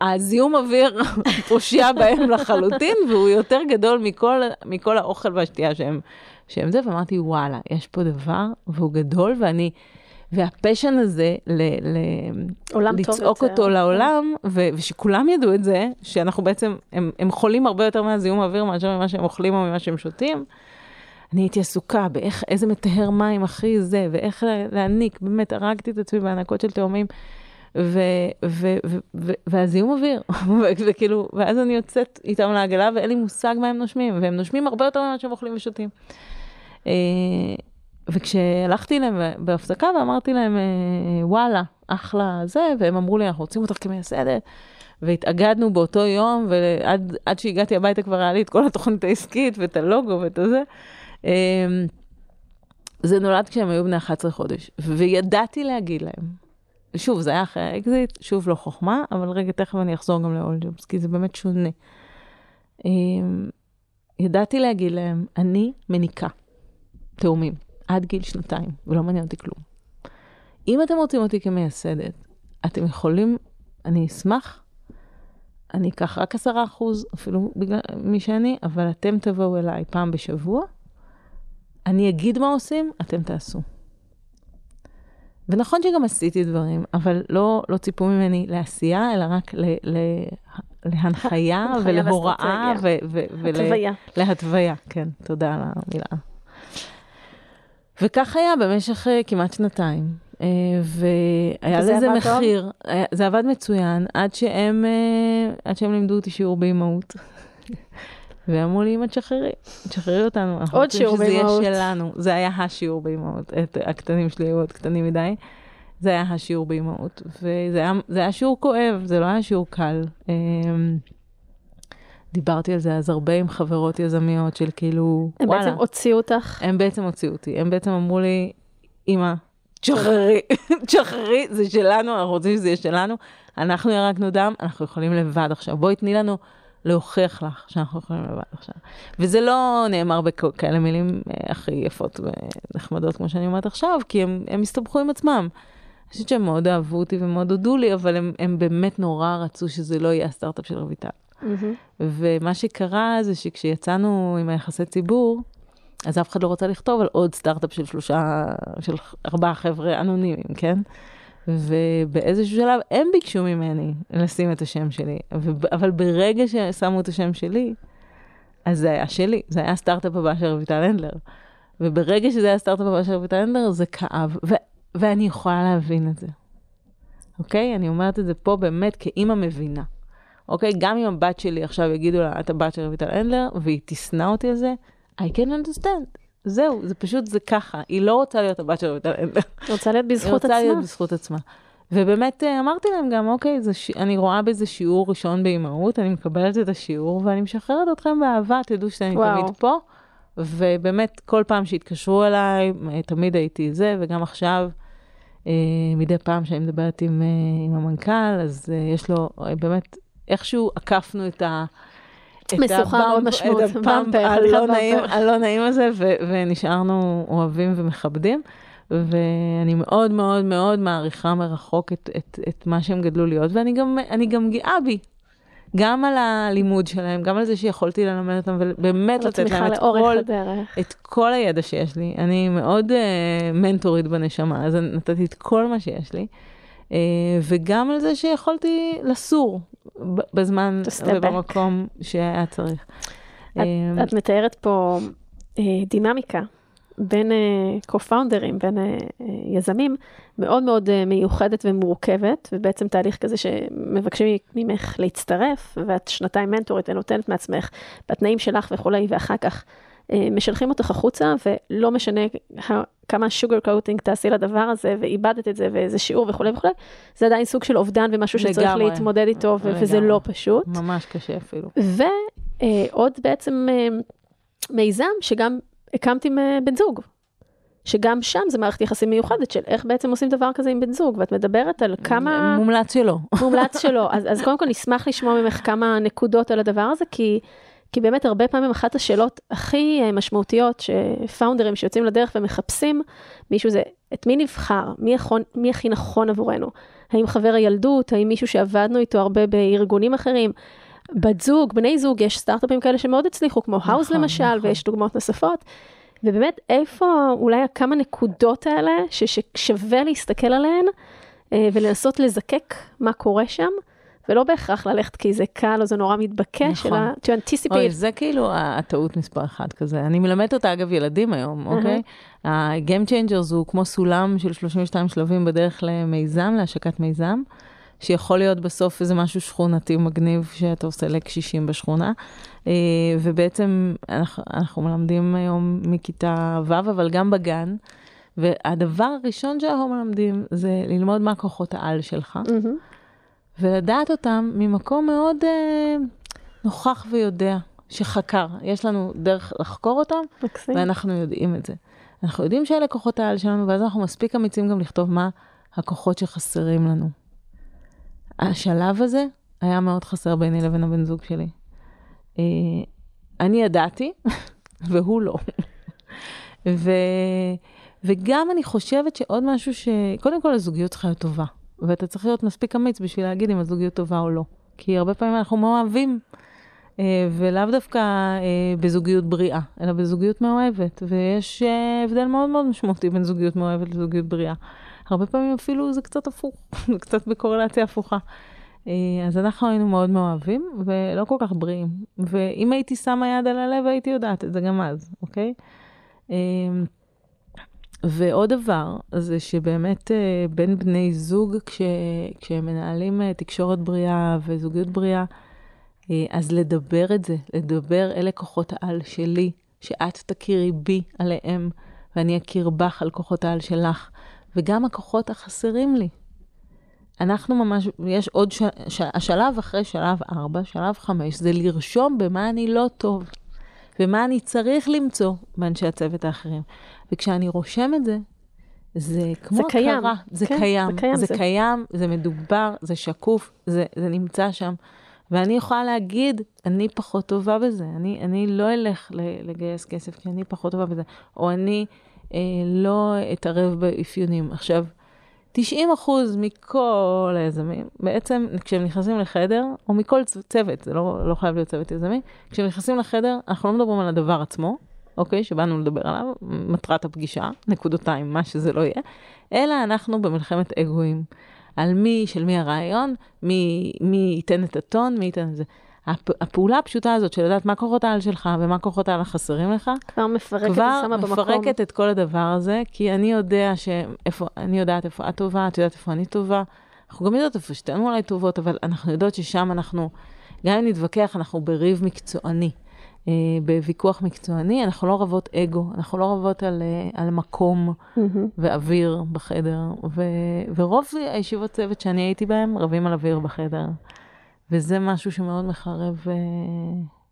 הזיהום אוויר פושע בהם לחלוטין, והוא יותר גדול מכל, מכל האוכל והשתייה שהם, שהם זה, ואמרתי, וואלה, יש פה דבר, והוא גדול, ואני... והפשן הזה, ל, ל, לצעוק יותר. אותו לעולם, ו, ושכולם ידעו את זה, שאנחנו בעצם, הם, הם חולים הרבה יותר מהזיהום האוויר מאשר ממה שהם אוכלים או ממה שהם שותים. אני הייתי עסוקה באיך, איזה מטהר מים הכי זה, ואיך לה- להעניק, באמת, הרגתי את עצמי בהענקות של תאומים, ו, ו, ו, ו, והזיהום אוויר, וכאילו, ואז אני יוצאת איתם לעגלה ואין לי מושג מה הם נושמים, והם נושמים הרבה יותר ממה שהם אוכלים ושותים. וכשהלכתי אליהם בהפסקה ואמרתי להם, אה, וואלה, אחלה זה, והם אמרו לי, אנחנו רוצים אותך כמייסדת. והתאגדנו באותו יום, ועד עד שהגעתי הביתה כבר היה לי את כל התוכנית העסקית ואת הלוגו ואת הזה. אמ, זה נולד כשהם היו בני 11 חודש, וידעתי להגיד להם, שוב, זה היה אחרי האקזיט, שוב לא חוכמה, אבל רגע, תכף אני אחזור גם jobs, כי זה באמת שונה. אמ, ידעתי להגיד להם, אני מניקה תאומים עד גיל שנתיים, ולא מעניין אותי כלום. אם אתם רוצים אותי כמייסדת, אתם יכולים, אני אשמח, אני אקח רק עשרה אחוז, אפילו בגלל מי שאני, אבל אתם תבואו אליי פעם בשבוע, אני אגיד מה עושים, אתם תעשו. ונכון שגם עשיתי דברים, אבל לא, לא ציפו ממני לעשייה, אלא רק ל, ל, להנחיה הנחיה ולהוראה התוויה. ולהתוויה. כן, תודה על המילה. וכך היה במשך אה, כמעט שנתיים. אה, והיה לזה עבד טוב? מחיר, היה- זה עבד מצוין, עד שהם, אה, עד שהם לימדו אותי שיעור באימהות. ואמרו לי, אמא, תשחררי, תשחררי אותנו. אנחנו רוצים שזה יהיה. שלנו. זה היה השיעור באימהות. הקטנים שלי היו עוד קטנים מדי. זה היה השיעור באימהות. וזה היה, היה שיעור כואב, זה לא היה שיעור קל. דיברתי על זה אז הרבה עם חברות יזמיות של כאילו, הם וואלה. בעצם הוציאו אותך. הם בעצם הוציאו אותי, הם בעצם אמרו לי, אמא, תשחררי, תשחררי, זה שלנו, אנחנו רוצים שזה יהיה שלנו, אנחנו ירקנו דם, אנחנו יכולים לבד עכשיו, בואי תני לנו להוכיח לך שאנחנו יכולים לבד עכשיו. וזה לא נאמר בכאלה מילים אה, הכי יפות ונחמדות כמו שאני אומרת עכשיו, כי הם, הם הסתבכו עם עצמם. אני חושבת שהם מאוד אהבו אותי ומאוד הודו לי, אבל הם, הם באמת נורא רצו שזה לא יהיה הסטארט-אפ של רויטל. ומה שקרה זה שכשיצאנו עם היחסי ציבור, אז אף אחד לא רצה לכתוב על עוד סטארט-אפ של שלושה, של ארבעה חבר'ה אנונימיים, כן? ובאיזשהו שלב הם ביקשו ממני לשים את השם שלי, אבל ברגע ששמו את השם שלי, אז זה היה שלי, זה היה הסטארט-אפ הבא של רויטל הנדלר. וברגע שזה היה הסטארט-אפ הבא של רויטל הנדלר, זה כאב, ו- ואני יכולה להבין את זה. אוקיי? אני אומרת את זה פה באמת כאימא מבינה. אוקיי? גם אם הבת שלי עכשיו יגידו לה, את הבת של רויטל הנדלר, והיא תשנא אותי על זה, I can understand. זהו, זה פשוט, זה ככה. היא לא רוצה להיות הבת של רויטל הנדלר. רוצה להיות היא בזכות רוצה עצמה. להיות בזכות עצמה. ובאמת אה, אמרתי להם גם, אוקיי, זה ש... אני רואה בזה שיעור ראשון באימהות, אני מקבלת את השיעור ואני משחררת אתכם באהבה, תדעו שאני וואו. תמיד פה. ובאמת, כל פעם שהתקשרו אליי, אה, תמיד הייתי זה, וגם עכשיו, אה, מדי פעם שאני מדברת עם, אה, עם המנכ"ל, אז אה, יש לו, אה, באמת, איכשהו עקפנו את ה... משוכה מאוד משמעות, במפר, הלא נעים. הלא נעים הזה, ו- ונשארנו אוהבים ומכבדים. ואני מאוד מאוד מאוד מעריכה מרחוק את, את, את מה שהם גדלו להיות, ואני גם, גם גאה בי. גם על הלימוד שלהם, גם על זה שיכולתי ללמד אותם, ובאמת לתת להם את כל, הדרך. את כל הידע שיש לי. אני מאוד uh, מנטורית בנשמה, אז נתתי את כל מה שיש לי. Uh, וגם על זה שיכולתי לסור בזמן. ובמקום שהיה צריך. את, אמ, את מתארת פה אה, דינמיקה בין אה, co-founders, בין אה, יזמים, מאוד מאוד מיוחדת ומורכבת, ובעצם תהליך כזה שמבקשים ממך להצטרף, ואת שנתיים מנטורית ונותנת מעצמך בתנאים שלך וכולי, ואחר כך משלחים אותך החוצה, ולא משנה כמה sugar coating תעשי לדבר הזה, ואיבדת את זה, ואיזה שיעור וכולי וכולי, זה עדיין סוג של אובדן ומשהו שצריך לגמרי. להתמודד איתו, ו- וזה לגמרי. לא פשוט. ממש קשה אפילו. ועוד בעצם אה, מיזם שגם הקמת עם אה, בן זוג. שגם שם זה מערכת יחסים מיוחדת של איך בעצם עושים דבר כזה עם בן זוג, ואת מדברת על כמה מומלץ שלא. מומלץ שלו. אז, אז קודם כל נשמח לשמוע ממך כמה נקודות על הדבר הזה, כי, כי באמת הרבה פעמים אחת השאלות הכי אה, משמעותיות שפאונדרים שיוצאים לדרך ומחפשים מישהו זה, את מי נבחר? מי, יכול, מי הכי נכון עבורנו? האם חבר הילדות? האם מישהו שעבדנו איתו הרבה בארגונים אחרים? בת זוג, בני זוג, יש סטארט-אפים כאלה שמאוד הצליחו, כמו האוז נכון, למשל, נכון. ויש דוגמאות נוספות. ובאמת, איפה אולי הכמה נקודות האלה ששווה להסתכל עליהן אה, ולנסות לזקק מה קורה שם, ולא בהכרח ללכת כי זה קל או זה נורא מתבקש, נכון. אלא to anticipate. אוי, זה כאילו הטעות מספר אחת כזה. אני מלמדת אותה, אגב, ילדים היום, אוקיי? ה-game changers הוא כמו סולם של 32 שלבים בדרך למיזם, להשקת מיזם, שיכול להיות בסוף איזה משהו שכונתי מגניב שאתה עושה לקשישים בשכונה. אה, ובעצם אנחנו, אנחנו מלמדים היום מכיתה ו', אבל גם בגן. והדבר הראשון שאנחנו מלמדים זה ללמוד מה כוחות העל שלך. מהמם. ולדעת אותם ממקום מאוד אה, נוכח ויודע, שחקר. יש לנו דרך לחקור אותם, מקסים. ואנחנו יודעים את זה. אנחנו יודעים שאלה כוחות העל שלנו, ואז אנחנו מספיק אמיצים גם לכתוב מה הכוחות שחסרים לנו. השלב הזה היה מאוד חסר ביני לבין הבן זוג שלי. אה, אני ידעתי, והוא לא. ו... וגם אני חושבת שעוד משהו ש... קודם כל, הזוגיות צריכה להיות טובה. ואתה צריך להיות מספיק אמיץ בשביל להגיד אם הזוגיות טובה או לא. כי הרבה פעמים אנחנו מאוהבים, אה, ולאו דווקא אה, בזוגיות בריאה, אלא בזוגיות מאוהבת. ויש אה, הבדל מאוד מאוד משמעותי בין זוגיות מאוהבת לזוגיות בריאה. הרבה פעמים אפילו זה קצת הפוך, זה קצת בקורלציה הפוכה. אז אנחנו היינו מאוד מאוהבים, ולא כל כך בריאים. ואם הייתי שמה יד על הלב, הייתי יודעת את זה גם אז, אוקיי? ועוד דבר, זה שבאמת אה, בין בני זוג, כש, כשהם מנהלים אה, תקשורת בריאה וזוגיות בריאה, אה, אז לדבר את זה, לדבר אלה כוחות העל שלי, שאת תכירי בי עליהם, ואני אכיר בך על כוחות העל שלך, וגם הכוחות החסרים לי. אנחנו ממש, יש עוד, ש, ש, השלב אחרי שלב 4, שלב 5, זה לרשום במה אני לא טוב, ומה אני צריך למצוא באנשי הצוות האחרים. וכשאני רושם את זה, זה כמו זה קיים. הכרה, זה כן, קיים, זה קיים, זה זה- קיים, זה מדובר, זה שקוף, זה, זה נמצא שם. ואני יכולה להגיד, אני פחות טובה בזה, אני, אני לא אלך לגייס כסף כי אני פחות טובה בזה, או אני אה, לא אתערב באפיונים. עכשיו, 90 אחוז מכל היזמים, בעצם כשהם נכנסים לחדר, או מכל צוות, זה לא, לא חייב להיות צוות יזמי, כשהם נכנסים לחדר, אנחנו לא מדברים על הדבר עצמו, אוקיי, שבאנו לדבר עליו, מטרת הפגישה, נקודותיים, מה שזה לא יהיה, אלא אנחנו במלחמת אגואים. על מי, של מי הרעיון, מי, מי ייתן את הטון, מי ייתן את זה. הפ, הפעולה הפשוטה הזאת של לדעת מה כוחות העל שלך ומה כוחות העל החסרים לך, כבר מפרקת כבר. מפרקת את כל הדבר הזה, כי אני יודע שאיפה, אני יודעת איפה את טובה, את יודעת איפה אני טובה. אנחנו גם יודעות איפה שתינו אולי טובות, אבל אנחנו יודעות ששם אנחנו, גם אם נתווכח, אנחנו בריב מקצועני. אה, בוויכוח מקצועני, אנחנו לא רבות אגו, אנחנו לא רבות על, אה, על מקום מהמם. ואוויר בחדר. ו, ורוב הישיבות צוות שאני הייתי בהן, רבים על אוויר בחדר. וזה משהו שמאוד מחרב, אה,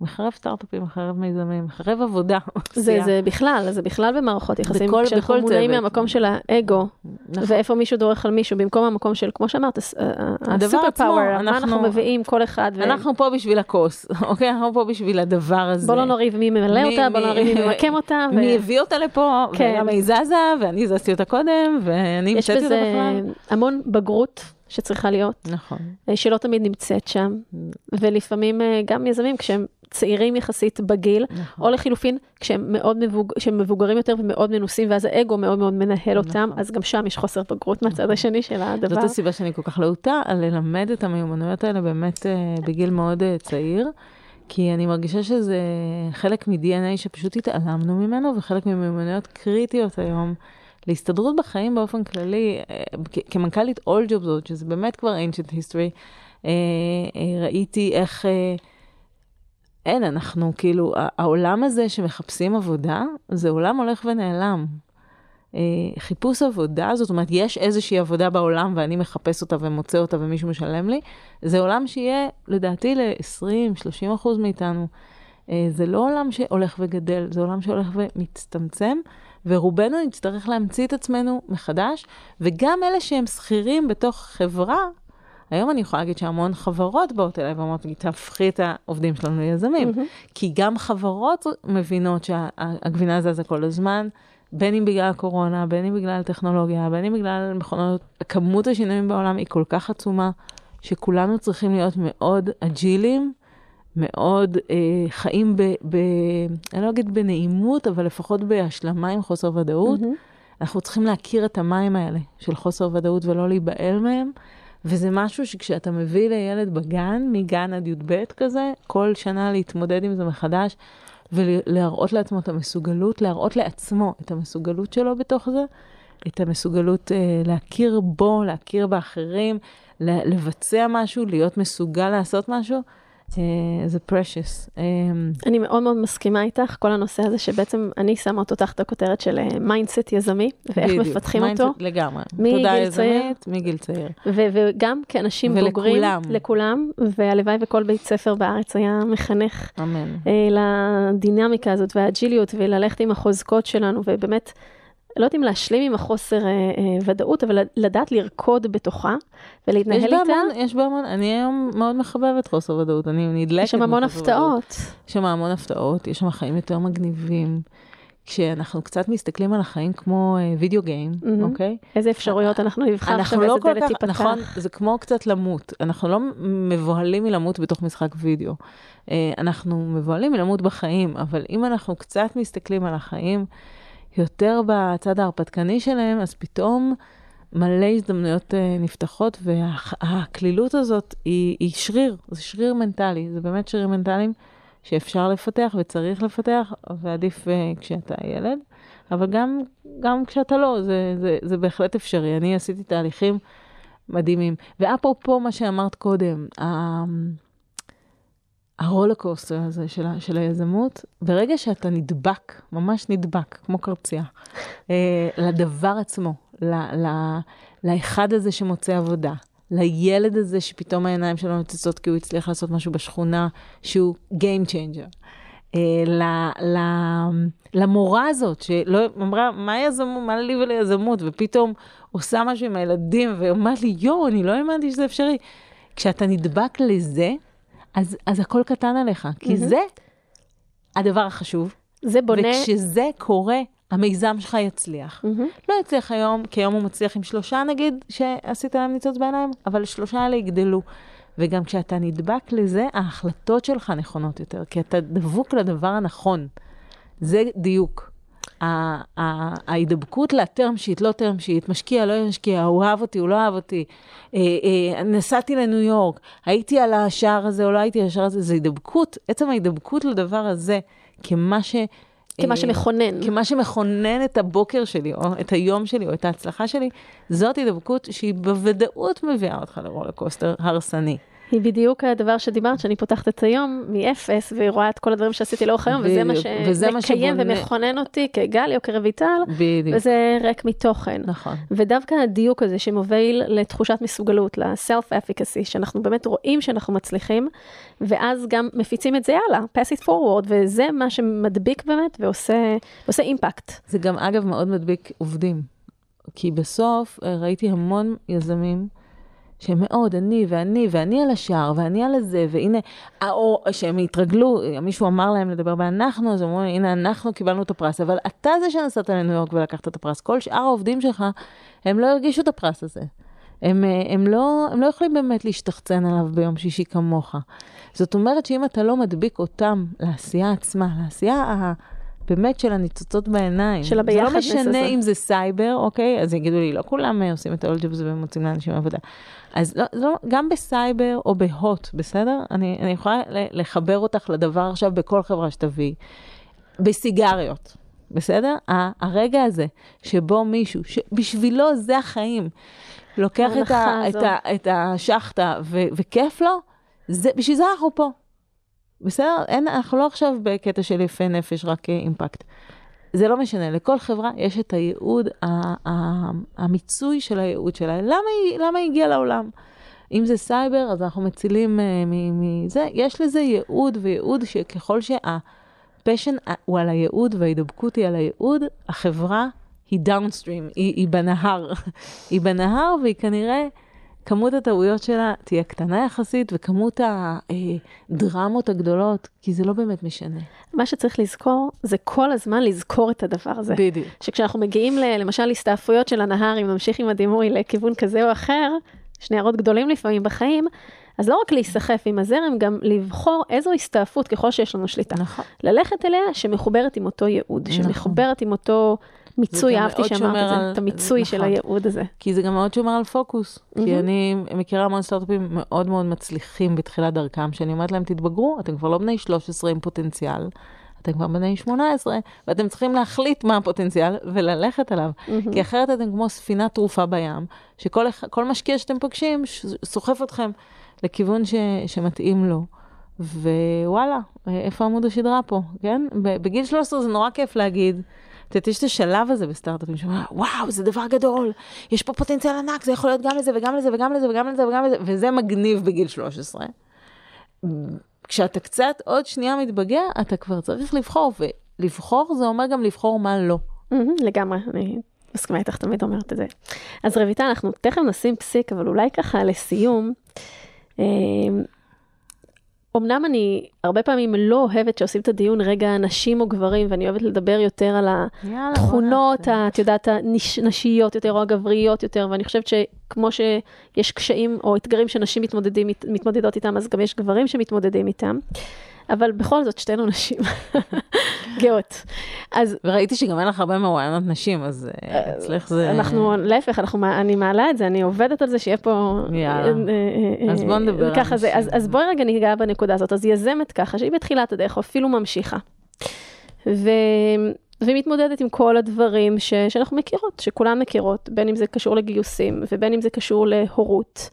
מחרב סטארט-אפים, מחרב מיזמים, מחרב עבודה. זה. זה בכלל, זה בכלל במערכות יחסים, בכל- כשאנחנו בכל מונעים צוות. מהמקום של האגו, נכון. ואיפה מישהו דורך על מישהו, במקום המקום של, כמו שאמרת, הסופר פאוור, מה אנחנו- מביאים כל אחד, ו- אנחנו פה בשביל הכוס, אוקיי? אנחנו פה בשביל הדבר הזה. בוא לא נריב מי ממלא מי- אותה, בוא לא נריב מי ממקם אותה, ו- מי הביא אותה לפה, כן. ולמה היא זזה, ואני זזתי אותה קודם, ואני יש המצאתי אותה בזה בכלל. המון בגרות שצריכה להיות, נכון. אה, שלא תמיד נמצאת שם, ולפעמים אה, גם יזמים כשהם צעירים יחסית בגיל, נכון. או לחילופין, כשהם מאוד מבוג... כשהם מבוגרים יותר ומאוד מנוסים, ואז האגו מאוד מאוד מנהל אותם, נכון. אז גם שם יש חוסר בגרות מהצד השני של הדבר. זאת הסיבה שאני כל כך להוטה על ללמד את המיומנויות האלה באמת אה, בגיל מאוד צעיר, כי אני מרגישה שזה חלק מ-DNA שפשוט התעלמנו ממנו, וחלק ממיומנויות קריטיות היום. להסתדרות בחיים באופן כללי, אה, כמנכ"לית All Jobs, שזה באמת כבר ancient history, אה, אה, ראיתי איך, אין, אנחנו כאילו, העולם הזה שמחפשים עבודה, זה עולם הולך ונעלם. חיפוש עבודה, זאת אומרת, יש איזושהי עבודה בעולם ואני מחפש אותה ומוצא אותה ומישהו משלם לי, זה עולם שיהיה, לדעתי, ל-20-30 אחוז מאיתנו. זה לא עולם שהולך וגדל, זה עולם שהולך ומצטמצם, ורובנו נצטרך להמציא את עצמנו מחדש, וגם אלה שהם שכירים בתוך חברה, היום אני יכולה להגיד שהמון חברות באות אליי ואומרות לי, תהפכי את העובדים שלנו ליזמים. כי גם חברות מבינות שהגבינה זזה כל הזמן, בין אם בגלל הקורונה, בין אם בגלל טכנולוגיה, בין אם בגלל מכונות, כמות השינויים בעולם היא כל כך עצומה, שכולנו צריכים להיות מאוד אג'ילים מאוד אה, חיים ב, ב... אני לא אגיד בנעימות, אבל לפחות בהשלמה עם חוסר ודאות. Mm-hmm. אנחנו צריכים להכיר את המים האלה של חוסר ודאות ולא להיבהל מהם. וזה משהו שכשאתה מביא לילד בגן, מגן עד י"ב כזה, כל שנה להתמודד עם זה מחדש, ולהראות לעצמו את המסוגלות, להראות לעצמו את המסוגלות שלו בתוך זה, את המסוגלות אה, להכיר בו, להכיר באחרים, לבצע משהו, להיות מסוגל לעשות משהו. אה, זה precious. אה, אני מאוד מאוד מסכימה איתך, כל הנושא הזה שבעצם אני שמה אותו תחת הכותרת של mindset יזמי, ואיך בדיוק, מפתחים mindset אותו. לגמרי. תודעה יזמית, מגיל צעיר. וגם כאנשים ולכולם. בוגרים. ולכולם. לכולם, והלוואי וכל בית ספר בארץ היה מחנך. אמן. לדינמיקה הזאת והאג'יליות, וללכת עם החוזקות שלנו, ובאמת... לא יודעת אם להשלים עם החוסר אה, אה, ודאות, אבל לדעת לרקוד בתוכה ולהתנהל יש איתה. בהמון, יש בה המון, אני היום מאוד מחבבת חוסר ודאות, אני נדלקת. יש שם המון הפתעות. יש שם המון הפתעות, יש שם חיים יותר מגניבים. כשאנחנו קצת מסתכלים על החיים כמו uh, וידאו גיים, mm-hmm. אוקיי? איזה אפשרויות אנחנו נבחר עכשיו, לא איזה דלת תיפתח. נכון, זה כמו קצת למות. אנחנו לא מבוהלים מלמות בתוך משחק וידאו. Uh, אנחנו מבוהלים מלמות בחיים, אבל אם אנחנו קצת מסתכלים על החיים, יותר בצד ההרפתקני שלהם, אז פתאום מלא הזדמנויות uh, נפתחות, והקלילות הזאת היא, היא שריר, זה שריר מנטלי, זה באמת שרירים מנטליים שאפשר לפתח וצריך לפתח, ועדיף uh, כשאתה ילד, אבל גם, גם כשאתה לא, זה, זה, זה בהחלט אפשרי. אני עשיתי תהליכים מדהימים. ואפרופו מה שאמרת קודם, הרולקוסטר הזה של, של היזמות, ברגע שאתה נדבק, ממש נדבק, כמו קרצייה, אה, לדבר עצמו, ל, ל, לאחד הזה שמוצא עבודה, לילד הזה שפתאום העיניים שלו נוצצות כי הוא הצליח לעשות משהו בשכונה שהוא Game Changer. אה, ל, ל, למורה הזאת, שלא אמרה, מה יזמות, מה לי וליזמות, ופתאום עושה משהו עם הילדים, ואומרת לי, יואו, אני לא האמנתי שזה אפשרי. כשאתה נדבק לזה, אז, אז הכל קטן עליך, כי mm-hmm. זה הדבר החשוב. זה בונה... וכשזה קורה, המיזם שלך יצליח. Mm-hmm. לא יצליח היום, כי היום הוא מצליח עם שלושה נגיד, שעשית להם ניצוץ בעיניים, אבל שלושה האלה יגדלו. וגם כשאתה נדבק לזה, ההחלטות שלך נכונות יותר, כי אתה דבוק לדבר הנכון. זה דיוק. ההידבקות לטרם שיט, לא טרם שיט, משקיע, לא משקיע, הוא אהב אותי, הוא לא אהב אותי, אה, אה, נסעתי לניו יורק, הייתי על השער הזה או לא הייתי על השער הזה, זה הידבקות, עצם ההידבקות לדבר הזה, כמה ש... כמה שמכונן. כמה שמכונן את הבוקר שלי, או את היום שלי, או את ההצלחה שלי, זאת הידבקות שהיא בוודאות מביאה אותך לרולקוסטר הרסני. היא בדיוק הדבר שדיברת, שאני פותחת את היום מאפס, והיא רואה את כל הדברים שעשיתי לאורך היום, וזה מה שמקיים ומכונן אותי כגלי או כרויטל. וזה ריק מתוכן. נכון. ודווקא הדיוק הזה שמוביל לתחושת מסוגלות, ל-self-efficacy, שאנחנו באמת רואים שאנחנו מצליחים, ואז גם מפיצים את זה הלאה, pass it forward, וזה מה שמדביק באמת ועושה אימפקט. זה גם אגב מאוד מדביק עובדים, כי בסוף אה, ראיתי המון יזמים, שמאוד, אני ואני, ואני על השער, ואני על הזה, והנה, או שהם התרגלו, מישהו אמר להם לדבר באנחנו, אז אמרו, הנה, אנחנו קיבלנו את הפרס, אבל אתה זה שנסעת לניו יורק ולקחת את הפרס. כל שאר העובדים שלך, הם לא הרגישו את הפרס הזה. הם, הם, לא, הם לא יכולים באמת להשתחצן עליו ביום שישי כמוך. זאת אומרת שאם אתה לא מדביק אותם לעשייה עצמה, לעשייה באמת של הניצוצות בעיניים. של הביחדנס הזה. זה לא משנה אם זה סייבר, אוקיי? אז יגידו לי, לא כולם עושים את ה AllJobs ומוצאים לאנשים עבודה. אז לא, לא, גם בסייבר או בהוט, בסדר? אני, אני יכולה לחבר אותך לדבר עכשיו בכל חברה שתביאי. בסיגריות, בסדר? הרגע הזה שבו מישהו, שבשבילו זה החיים, לוקח את, ה, את, ה, את השאכטה ו, וכיף לו, זה, בשביל זה אנחנו פה. בסדר? אין, אנחנו לא עכשיו בקטע של יפה נפש, רק אימפקט. זה לא משנה, לכל חברה יש את הייעוד, המיצוי של הייעוד שלה. למה היא, למה היא הגיעה לעולם? אם זה סייבר, אז אנחנו מצילים אה, מזה. יש לזה ייעוד וייעוד שככל שה passion הוא על הייעוד וההידבקות היא על הייעוד, החברה היא downstream, היא, היא בנהר. היא בנהר והיא כנראה... כמות הטעויות שלה תהיה קטנה יחסית, וכמות הדרמות הגדולות, כי זה לא באמת משנה. מה שצריך לזכור, זה כל הזמן לזכור את הדבר הזה. בדיוק. שכשאנחנו מגיעים, ל, למשל, להסתעפויות של הנהר, אם נמשיך עם הדימוי לכיוון כזה או אחר, שני יערות גדולים לפעמים בחיים, אז לא רק להיסחף עם הזרם, גם לבחור איזו הסתעפות ככל שיש לנו שליטה. נכון. ללכת אליה שמחוברת עם אותו ייעוד, נכון. שמחוברת עם אותו מיצוי, אהבתי שאמרת את זה, את המיצוי של נכון. הייעוד הזה. כי זה גם מאוד שומר על פוקוס. כי מהמם. אני מכירה המון סטארט-אפים מאוד מאוד מצליחים בתחילת דרכם, שאני אומרת להם, תתבגרו, אתם כבר לא בני 13 עם פוטנציאל, אתם כבר בני 18, ואתם צריכים להחליט מה הפוטנציאל וללכת עליו. כי אחרת אתם כמו ספינה טרופה בים, שכל משקיע שאתם פוגשים סוחף אתכם לכיוון ש, שמתאים לו. ווואלה, איפה עמוד השדרה פה, כן? בגיל 13 זה נורא כיף להגיד, את יודעת, יש את השלב הזה בסטארט-אפים, שאומרים, וואו, זה דבר גדול, יש פה פוטנציאל ענק, זה יכול להיות גם לזה וגם לזה וגם לזה וגם לזה וגם לזה, וזה מגניב בגיל 13. כשאתה קצת עוד שנייה מתבגר, אתה כבר צריך לבחור, ולבחור זה אומר גם לבחור מה לא. לגמרי, אני מסכימה איתך, תמיד אומרת את זה. אז רויטל, אנחנו תכף נשים פסיק, אבל אולי ככה לסיום, אה, אמנם אני הרבה פעמים לא אוהבת שעושים את הדיון רגע נשים או גברים, ואני אוהבת לדבר יותר על התכונות, את יודעת, הנשיות יותר או הגבריות יותר, ואני חושבת שכמו שיש קשיים או אתגרים שנשים מתמודדים, מתמודדות איתם, אז גם יש גברים שמתמודדים איתם. אבל בכל זאת, שתינו נשים גאות. אז וראיתי שגם אין לך הרבה מרואיינות נשים, אז אה, אצלך זה... אנחנו, להפך, אנחנו, אני מעלה את זה, אני עובדת על זה שיהיה פה... יאללה. אה, אה, אז בוא נדבר ככה זה, אז. אז בואי רגע ניגע בנקודה הזאת. אז יזמת ככה, שהיא בתחילת הדרך, או אפילו ממשיכה. ו... והיא מתמודדת עם כל הדברים ש... שאנחנו מכירות, שכולן מכירות, בין אם זה קשור לגיוסים, ובין אם זה קשור להורות,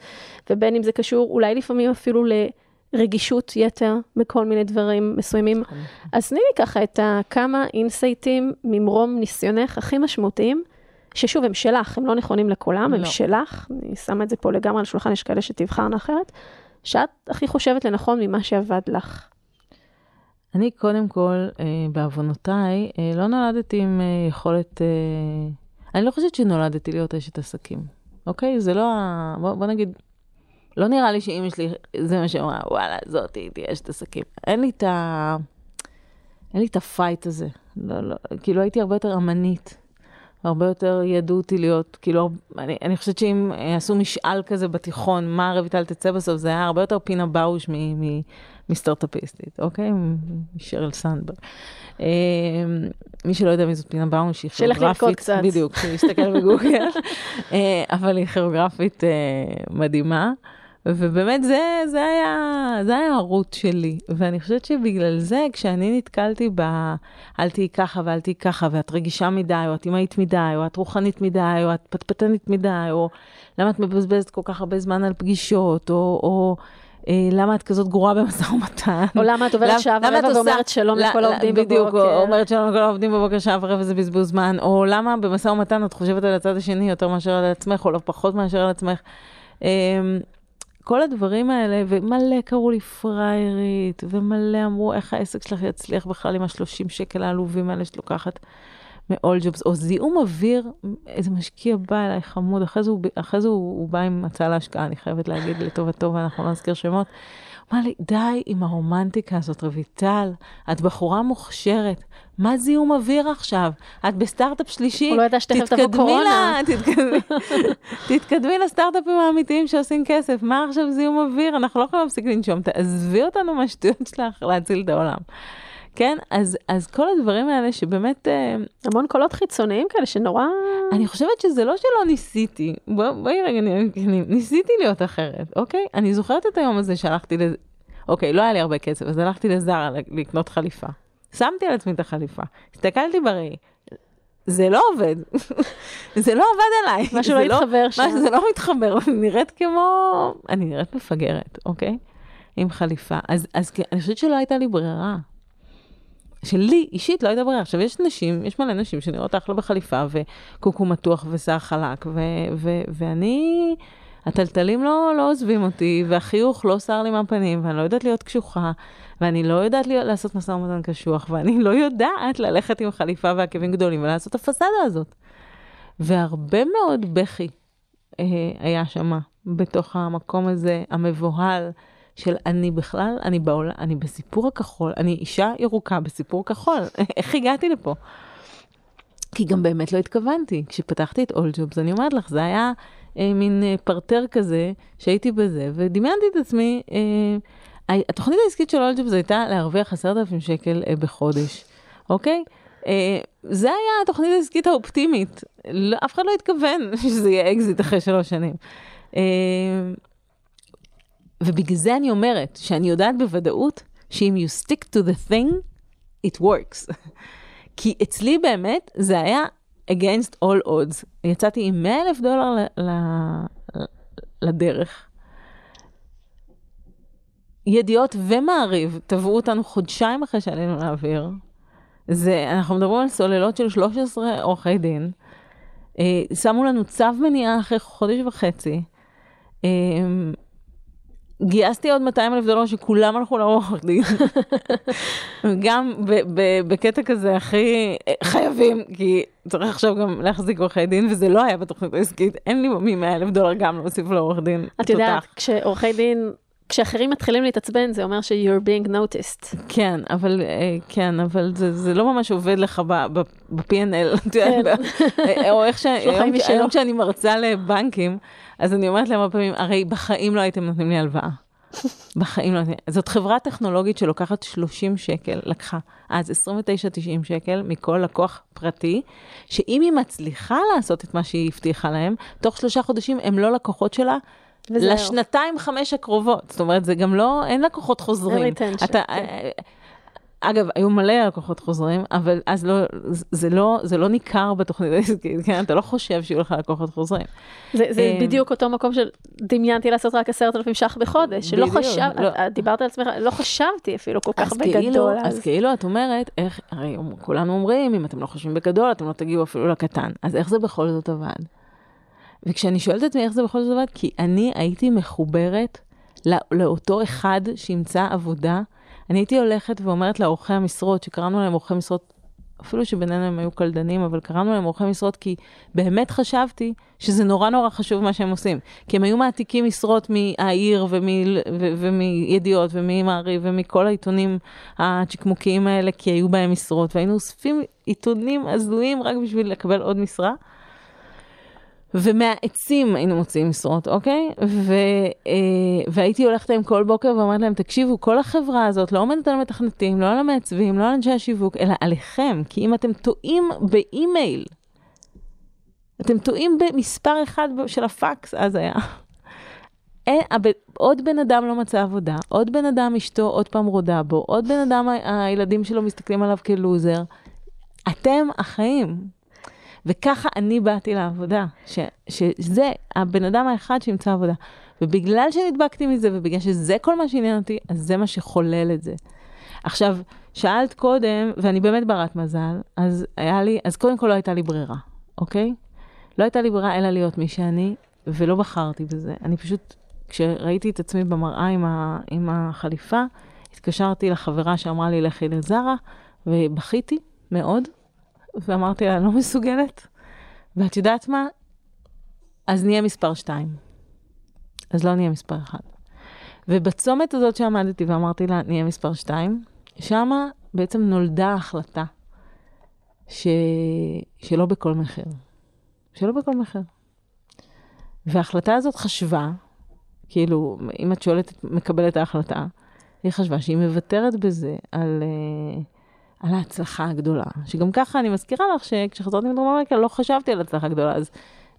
ובין אם זה קשור אולי לפעמים אפילו לרגישות יתר בכל מיני דברים מסוימים. אז תני לי ככה את ה- כמה אינסייטים ממרום ניסיונך הכי משמעותיים, ששוב, הם שלך, הם לא נכונים לכולם, הם לא. שלך, אני שמה את זה פה לגמרי על השולחן, יש כאלה שתבחרנה אחרת, שאת הכי חושבת לנכון ממה שעבד לך. אני קודם כל, אה, בעוונותיי, אה, לא נולדתי עם אה, יכולת... אני לא חושבת שנולדתי להיות אשת עסקים, אוקיי? זה לא ה... בוא, בוא נגיד, לא נראה לי שאימא שלי, זה מה שאמרה, וואלה, זאתי תהיה אשת עסקים. אין לי את ה... אין לי את ה fight הזה. לא, לא, כאילו הייתי הרבה יותר אמנית. הרבה יותר ידעו אותי להיות, כאילו, אני, אני חושבת שאם אה, עשו משאל כזה בתיכון, מה רויטל תצא בסוף, זה היה הרבה יותר פינה באוש מסטארט-אפיסטית, אוקיי? משרל סנדברג. אה, מי שלא יודע מי זאת פינה באוש, היא כוריאוגרפית. בדיוק, שיסתכל בגוגל, אה, אבל היא כוריאוגרפית אה, מדהימה. ובאמת זה, זה, היה, זה היה ה route שלי, ואני חושבת שבגלל זה, כשאני נתקלתי ב... אל תהיי ככה ואל תהיי ככה, ואת רגישה מדי, או את אמהית מדי, או את רוחנית מדי, או את פטפטנית מדי, או למה את מבזבזת כל כך הרבה זמן על פגישות, או, או אה, למה את כזאת גרועה במשא ומתן. או למה את עוברת שעה ורבע ואומרת שלום לכל העובדים בדיוק, בבוקר. או אומרת שלום לכל העובדים בבוקר שעה ורבע זה בזבוז זמן, או למה במשא ומתן את חושבת על הצד השני יותר מאשר על עצמך, או לא פחות מאשר על עצמך. כל הדברים האלה, ומלא קראו לי פריירית, ומלא אמרו איך העסק שלך יצליח בכלל עם השלושים שקל העלובים האלה שאת לוקחת מ-all jobs, או זיהום אוויר, איזה משקיע בא אליי חמוד, אחרי זה, הוא, אחרי זה הוא, הוא בא עם הצעה להשקעה, אני חייבת להגיד לטובתו, ואנחנו לא נזכיר שמות. אמר לי, די עם הרומנטיקה הזאת, רויטל, את בחורה מוכשרת, מה זיהום אוויר עכשיו? את בסטארט-אפ שלישי, הוא לא ידע שתכף תבוא קורונה. תתקדמי, תתקדמי לסטארט-אפים האמיתיים שעושים כסף, מה עכשיו זיהום אוויר? אנחנו לא יכולים להפסיק לנשום, תעזבי אותנו מהשטויות שלך להציל את העולם. כן, אז, אז כל הדברים האלה שבאמת, אה, המון קולות חיצוניים כאלה שנורא... אני חושבת שזה לא שלא ניסיתי, בוא, בואי רגע נהיה כנים, ניסיתי להיות אחרת, אוקיי? אני זוכרת את היום הזה שהלכתי ל... אוקיי, לא היה לי הרבה כסף, אז הלכתי לזרה לקנות חליפה. שמתי על עצמי את החליפה, הסתכלתי בראי, זה לא עובד, זה לא עבד עליי. משהו לא התחבר שם. משהו, זה לא מתחבר, אני נראית כמו... אני נראית מפגרת, אוקיי? עם חליפה. אז, אז כ- אני חושבת שלא הייתה לי ברירה. שלי אישית לא הייתה ברירה. עכשיו, יש נשים, יש מלא נשים שנראות אחלה בחליפה, וקוקו מתוח ושיער חלק, ו- ו- ואני, הטלטלים לא, לא עוזבים אותי, והחיוך לא סר לי מהפנים, ואני לא יודעת להיות קשוחה, ואני לא יודעת להיות, לעשות משא ומתן קשוח, ואני לא יודעת ללכת עם חליפה ועקבים גדולים ולעשות את הפסאדה הזאת. והרבה מאוד בכי אה, היה שם, בתוך המקום הזה, המבוהל. של אני בכלל, אני בעולם, אני בסיפור הכחול, אני אישה ירוקה בסיפור כחול, איך הגעתי לפה? כי גם באמת לא התכוונתי. כשפתחתי את אול ג'ובס, אני אומרת לך, זה היה אה, מין אה, פרטר כזה, שהייתי בזה, ודמיינתי את עצמי, אה, התוכנית העסקית של אולג'בס הייתה להרוויח עשרת אלפים שקל אה, בחודש, אוקיי? אה, זה היה התוכנית העסקית האופטימית, לא, אף אחד לא התכוון שזה יהיה אקזיט אחרי שלוש שנים. אה, ובגלל זה אני אומרת, שאני יודעת בוודאות, שאם you stick to the thing, it works. כי אצלי באמת זה היה against all odds. יצאתי עם 100 אלף דולר ל- ל- לדרך. ידיעות ומעריב תבעו אותנו חודשיים אחרי שעלינו לאוויר. זה, אנחנו מדברים על סוללות של 13 עורכי דין. אה, שמו לנו צו מניעה אחרי חודש וחצי. אה, גייסתי עוד 200 אלף דולר שכולם הלכו לעורך דין. גם בקטע כזה הכי חייבים, כי צריך עכשיו גם להחזיק עורכי דין, וזה לא היה בתוכנית העסקית, אין לי מ-100 אלף דולר גם להוסיף לעורך דין. את יודעת. כשעורכי דין, כשאחרים מתחילים להתעצבן, זה אומר ש-you're being noticed. כן, אבל, אה, כן, אבל זה, זה לא ממש עובד לך ב-P&L, ב- אה, או איך ש... היום כשאני מרצה לבנקים, אז אני אומרת להם הרבה פעמים, הרי בחיים לא הייתם נותנים לי הלוואה. בחיים לא. זאת חברה טכנולוגית שלוקחת 30 שקל, לקחה אז 29.90 שקל מכל לקוח פרטי, שאם היא מצליחה לעשות את מה שהיא הבטיחה להם, תוך שלושה חודשים הם לא לקוחות שלה. לשנתיים חמש הקרובות, זאת אומרת זה גם לא, אין לקוחות חוזרים. אתה, כן. אגב, היו מלא לקוחות חוזרים, אבל אז לא, זה לא, זה לא ניכר בתוכנית העסקית, כן? אתה לא חושב שיהיו לך לקוחות חוזרים. זה, זה אמ, בדיוק אותו מקום שדמיינתי לעשות רק עשרת אלפים ש"ח בחודש, שלא חשב, לא. דיברת על עצמך, לא חשבתי אפילו כל כך אז כאילו, בגדול. אז כאילו את אומרת, איך, הרי כולנו אומרים, אם אתם לא חושבים בגדול, אתם לא תגיעו אפילו לקטן. אז איך זה בכל זאת עבד? וכשאני שואלת את עצמי איך זה בכל זאת עבד, כי אני הייתי מחוברת לא, לאותו אחד שימצא עבודה. אני הייתי הולכת ואומרת לעורכי המשרות, שקראנו להם עורכי משרות, אפילו שבינינו הם היו קלדנים, אבל קראנו להם עורכי משרות כי באמת חשבתי שזה נורא נורא חשוב מה שהם עושים. כי הם היו מעתיקים משרות מהעיר ומידיעות וממעריב ומכל העיתונים הצ'קמוקיים האלה, כי היו בהם משרות, והיינו אוספים עיתונים הזויים רק בשביל לקבל עוד משרה. ומהעצים היינו מוציאים משרות, אוקיי? ו, אה, והייתי הולכת להם כל בוקר ואומרת להם, תקשיבו, כל החברה הזאת לא עומדת על המתכנתים, לא על המעצבים, לא על אנשי השיווק, אלא עליכם, כי אם אתם טועים באימייל, אתם טועים במספר אחד של הפקס, אז היה. אין, הב- עוד בן אדם לא מצא עבודה, עוד בן אדם אשתו עוד פעם רודה בו, עוד בן אדם הילדים שלו מסתכלים עליו כלוזר. אתם החיים. וככה אני באתי לעבודה, ש, שזה הבן אדם האחד שימצא עבודה. ובגלל שנדבקתי מזה, ובגלל שזה כל מה שעניין אותי, אז זה מה שחולל את זה. עכשיו, שאלת קודם, ואני באמת ברת מזל, אז היה לי, אז קודם כל לא הייתה לי ברירה, אוקיי? לא הייתה לי ברירה אלא להיות מי שאני, ולא בחרתי בזה. אני פשוט, כשראיתי את עצמי במראה עם, ה, עם החליפה, התקשרתי לחברה שאמרה לי, לכי לזרה, ובכיתי מאוד, ואמרתי לה, אני לא מסוגלת. ואת יודעת מה? אז נהיה מספר שתיים. אז לא נהיה מספר אחד. ובצומת הזאת שעמדתי ואמרתי לה, נהיה מספר שתיים, שמה בעצם נולדה ההחלטה ש... שלא בכל מחיר. שלא בכל מחיר. וההחלטה הזאת חשבה, כאילו, אם את שואלת, מקבלת ההחלטה, היא חשבה שהיא מוותרת בזה על, אה, על ההצלחה הגדולה. שגם ככה אני מזכירה לך שכשחזרתי מדרום אמריקה לא חשבתי על הצלחה גדולה. אז,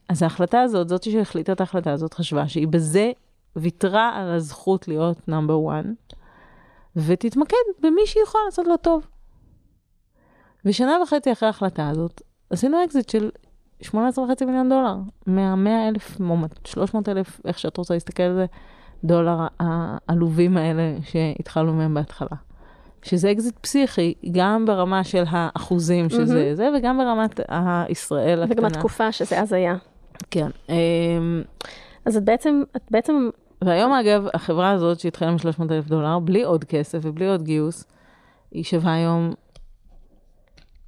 אז ההחלטה הזאת, זאת שהחליטה את ההחלטה הזאת, חשבה שהיא בזה ויתרה על הזכות להיות number 1, ותתמקד במי שהיא יכולה לעשות לו טוב. ושנה וחצי אחרי ההחלטה הזאת, עשינו אקזיט של 18.5 מיליון דולר, מה-100 אלף, 300 אלף, איך שאת רוצה להסתכל על זה, דולר העלובים האלה שהתחלנו מהם בהתחלה. שזה אקזיט פסיכי, גם ברמה של האחוזים שזה זה, וגם ברמת הישראל הקטנה. וגם התקופה שזה אז היה. כן. אמ, אז את בעצם, את בעצם, והיום אגב, החברה הזאת שהתחילה מ-300 אלף דולר, בלי עוד כסף ובלי עוד גיוס, היא שווה היום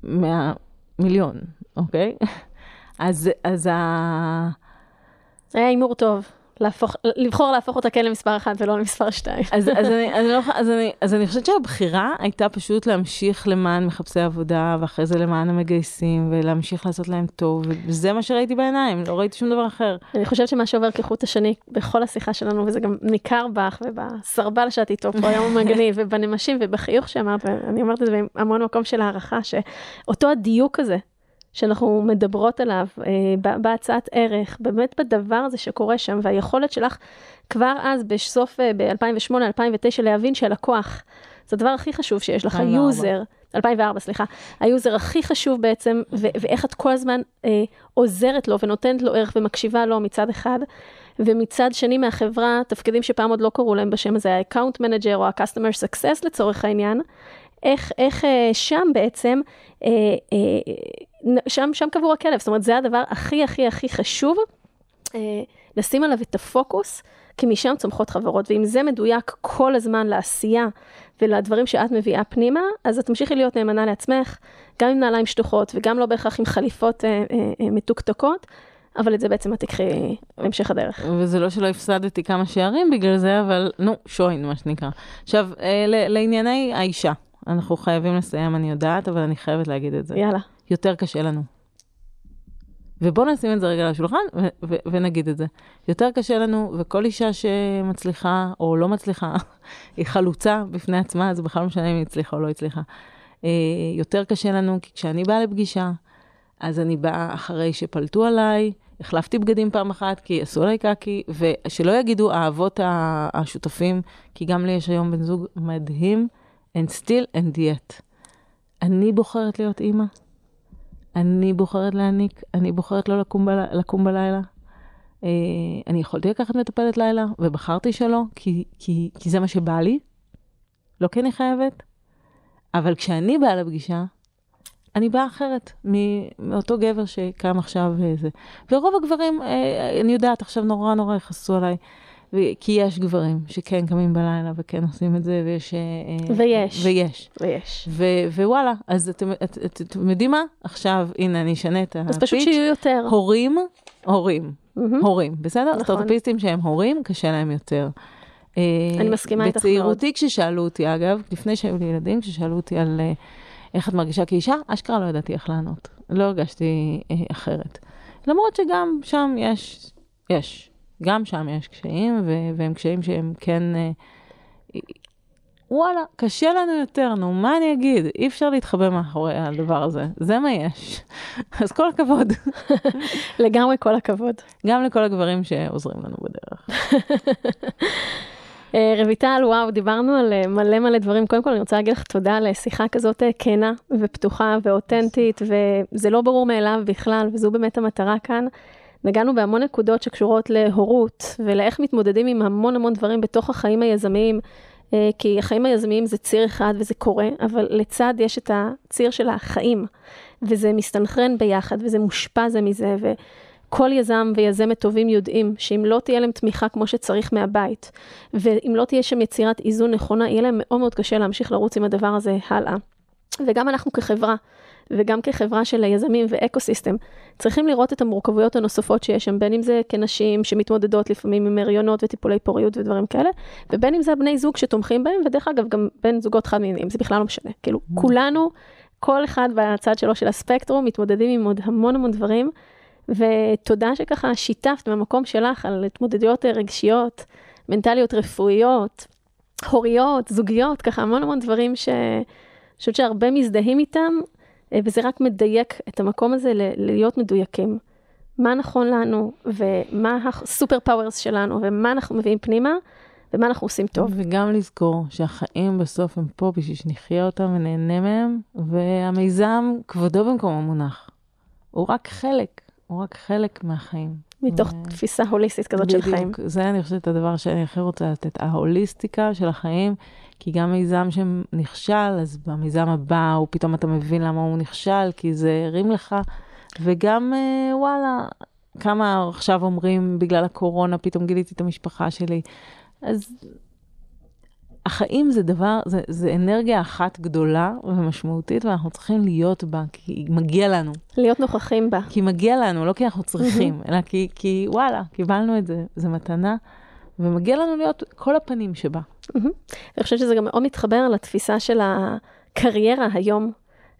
100 מיליון, אוקיי? אז, אז ה... היה הימור טוב להפוך, לבחור להפוך אותה כן למספר אחת ולא למספר שתיים. אז, אז, אני, אני לא, אז, אני, אז אני חושבת שהבחירה הייתה פשוט להמשיך למען מחפשי עבודה, ואחרי זה למען המגייסים, ולהמשיך לעשות להם טוב, וזה מה שראיתי בעיניים, לא ראיתי שום דבר אחר. אני חושבת שמה שעובר כחוט השני בכל השיחה שלנו, וזה גם ניכר בך, ובסרבל שאת איתו פה היום מגניב, ובנמשים, ובחיוך שאמרת, ואני אומרת את זה בהמון מקום של הערכה, שאותו הדיוק הזה, שאנחנו מדברות עליו אה, בהצעת ערך, באמת בדבר הזה שקורה שם, והיכולת שלך כבר אז, בסוף, אה, ב-2008-2009, להבין שהלקוח, זה הדבר הכי חשוב שיש לך, ה user, 2004, סליחה, ה user הכי חשוב בעצם, ו- ואיך את כל הזמן אה, עוזרת לו ונותנת לו ערך ומקשיבה לו מצד אחד, ומצד שני מהחברה, תפקידים שפעם עוד לא קראו להם בשם הזה, ה-account manager או ה-customer success לצורך העניין, איך, איך אה, שם בעצם, אה, אה, שם, שם קבור הכלב, זאת אומרת, זה הדבר הכי הכי הכי חשוב, לשים עליו את הפוקוס, כי משם צומחות חברות, ואם זה מדויק כל הזמן לעשייה ולדברים שאת מביאה פנימה, אז את תמשיכי להיות נאמנה לעצמך, גם עם נעליים שטוחות וגם לא בהכרח עם חליפות מתוקתקות. אבל את זה בעצם את תקחי בהמשך הדרך. וזה לא שלא הפסדתי כמה שערים בגלל זה, אבל נו, שוין, מה שנקרא. עכשיו, לענייני האישה, אנחנו חייבים לסיים, אני יודעת, אבל אני חייבת להגיד את זה. יאללה. יותר קשה לנו. ובואו נשים את זה רגע על השולחן ו- ו- ונגיד את זה. יותר קשה לנו, וכל אישה שמצליחה או לא מצליחה, היא חלוצה בפני עצמה, זה בכלל לא משנה אם היא הצליחה או לא הצליחה. אה, יותר קשה לנו, כי כשאני באה לפגישה, אז אני באה אחרי שפלטו עליי, החלפתי בגדים פעם אחת כי עשו עליי קקי, ושלא יגידו האבות השותפים, כי גם לי יש היום בן זוג מדהים, and still and yet. אני בוחרת להיות אימא, אני בוחרת להעניק, אני בוחרת לא לקום, בל... לקום בלילה. Uh, אני יכולתי לקחת מטפלת לילה, ובחרתי שלא, כי, כי, כי זה מה שבא לי, לא כי אני חייבת. אבל כשאני באה לפגישה, אני באה אחרת מאותו גבר שקם עכשיו וזה. ורוב הגברים, uh, אני יודעת, עכשיו נורא נורא יכעסו עליי. כי יש גברים שכן קמים בלילה וכן עושים את זה, ויש... אה, ויש. ויש. ויש. ווואלה, אז אתם את, את, את, יודעים מה? עכשיו, הנה, אני אשנה את הפיץ'. אז פשוט שיהיו יותר. הורים, הורים, mm-hmm. הורים, בסדר? נכון. סטארט-אפיסטים שהם הורים, קשה להם יותר. אה, אני מסכימה איתך מאוד. בצעירותי, כששאלו אותי, אגב, לפני שהיו לי ילדים, כששאלו אותי על uh, איך את מרגישה כאישה, אשכרה לא ידעתי איך לענות. לא הרגשתי אחרת. למרות שגם שם יש, יש. גם שם יש קשיים, והם קשיים שהם כן... אה, וואלה, קשה לנו יותר, נו, מה אני אגיד? אי אפשר להתחבא מאחורי הדבר הזה, זה מה יש. אז כל הכבוד. לגמרי כל הכבוד. גם לכל הגברים שעוזרים לנו בדרך. אה, רויטל, וואו, דיברנו על אה, מלא מלא דברים. קודם כל, אני רוצה להגיד לך תודה על שיחה כזאת כנה ופתוחה ואותנטית, וזה לא ברור מאליו בכלל, וזו באמת המטרה כאן. נגענו בהמון נקודות שקשורות להורות ולאיך מתמודדים עם המון המון דברים בתוך החיים היזמיים, אה, כי החיים היזמיים זה ציר אחד וזה קורה, אבל לצד יש את הציר של החיים, וזה מסתנכרן ביחד וזה מושפע זה מזה, וכל יזם ויזמת טובים יודעים שאם לא תהיה להם תמיכה כמו שצריך מהבית, ואם לא תהיה שם יצירת איזון נכונה, יהיה להם מאוד מאוד קשה להמשיך לרוץ עם הדבר הזה הלאה. וגם אנחנו כחברה, וגם כחברה של היזמים ואקו-סיסטם, צריכים לראות את המורכבויות הנוספות שיש שם, בין אם זה כנשים שמתמודדות לפעמים עם הריונות וטיפולי פוריות ודברים כאלה, ובין אם זה הבני זוג שתומכים בהם, ודרך אגב, גם בין זוגות חד-מיניים, זה בכלל לא משנה. כאילו, mm. כולנו, כל אחד בצד שלו של הספקטרום, מתמודדים עם עוד המון המון דברים, ותודה שככה שיתפת מהמקום שלך על התמודדויות רגשיות, מנטליות רפואיות, הורות, זוגיות, ככה המון המון דברים ש... אני חושבת שהרבה מזדהים איתם, וזה רק מדייק את המקום הזה להיות מדויקים. מה נכון לנו, ומה ה super powers שלנו, ומה אנחנו מביאים פנימה, ומה אנחנו עושים טוב. וגם לזכור שהחיים בסוף הם פה בשביל שנחיה אותם ונהנה מהם, והמיזם, כבודו במקומו מונח. הוא רק חלק, הוא רק חלק מהחיים. מתוך ו... תפיסה הוליסטית כזאת בדיוק, של חיים. זה אני חושבת הדבר שאני הכי רוצה לתת, ההוליסטיקה של החיים, כי גם מיזם שנכשל, אז במיזם הבא, הוא פתאום אתה מבין למה הוא נכשל, כי זה הרים לך, וגם, אה, וואלה, כמה עכשיו אומרים, בגלל הקורונה, פתאום גיליתי את המשפחה שלי. אז החיים זה דבר, זה, זה אנרגיה אחת גדולה ומשמעותית, ואנחנו צריכים להיות בה, כי מגיע לנו. להיות נוכחים בה. כי מגיע לנו, לא כי אנחנו צריכים, אלא כי, כי וואלה, קיבלנו את זה, זה מתנה, ומגיע לנו להיות כל הפנים שבה. אני חושבת שזה גם מאוד מתחבר לתפיסה של הקריירה היום,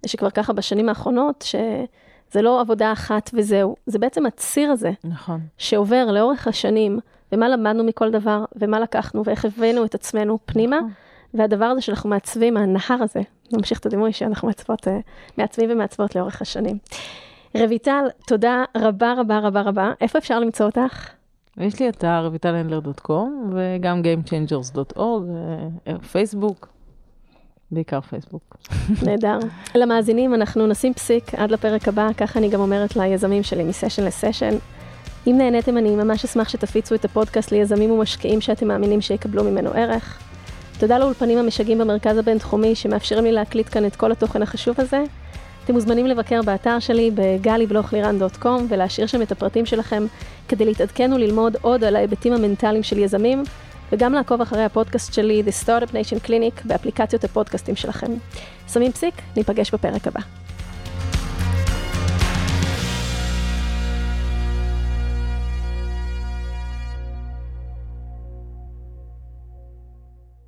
שכבר ככה בשנים האחרונות, שזה לא עבודה אחת וזהו, זה בעצם הציר הזה, נכון. שעובר לאורך השנים, ומה למדנו מכל דבר, ומה לקחנו, ואיך הבאנו את עצמנו פנימה, נכון. והדבר הזה שאנחנו מעצבים, הנהר הזה, נמשיך את הדימוי שאנחנו מעצבות, אה, מעצבים ומעצבות לאורך השנים. רויטל, תודה רבה רבה רבה רבה. איפה אפשר למצוא אותך? יש לי אתר vitalhandler.com וגם gamechangers.org, אה, פייסבוק, בעיקר פייסבוק. נהדר. למאזינים, אנחנו נשים פסיק עד לפרק הבא, ככה אני גם אומרת ליזמים שלי מסשן לסשן. אם נהניתם, אני ממש אשמח שתפיצו את הפודקאסט ליזמים ומשקיעים שאתם מאמינים שיקבלו ממנו ערך. תודה לאולפנים המשגעים במרכז הבינתחומי שמאפשרים לי להקליט כאן את כל התוכן החשוב הזה. אתם מוזמנים לבקר באתר שלי בגלי-בלוך-לירן.קום ולהשאיר שם את הפרטים שלכם כדי להתעדכן וללמוד עוד על ההיבטים המנטליים של יזמים, וגם לעקוב אחרי הפודקאסט שלי, The Startup Nation Clinic, באפליקציות הפודקאסטים שלכם. שמים פסיק, ניפגש בפרק הבא.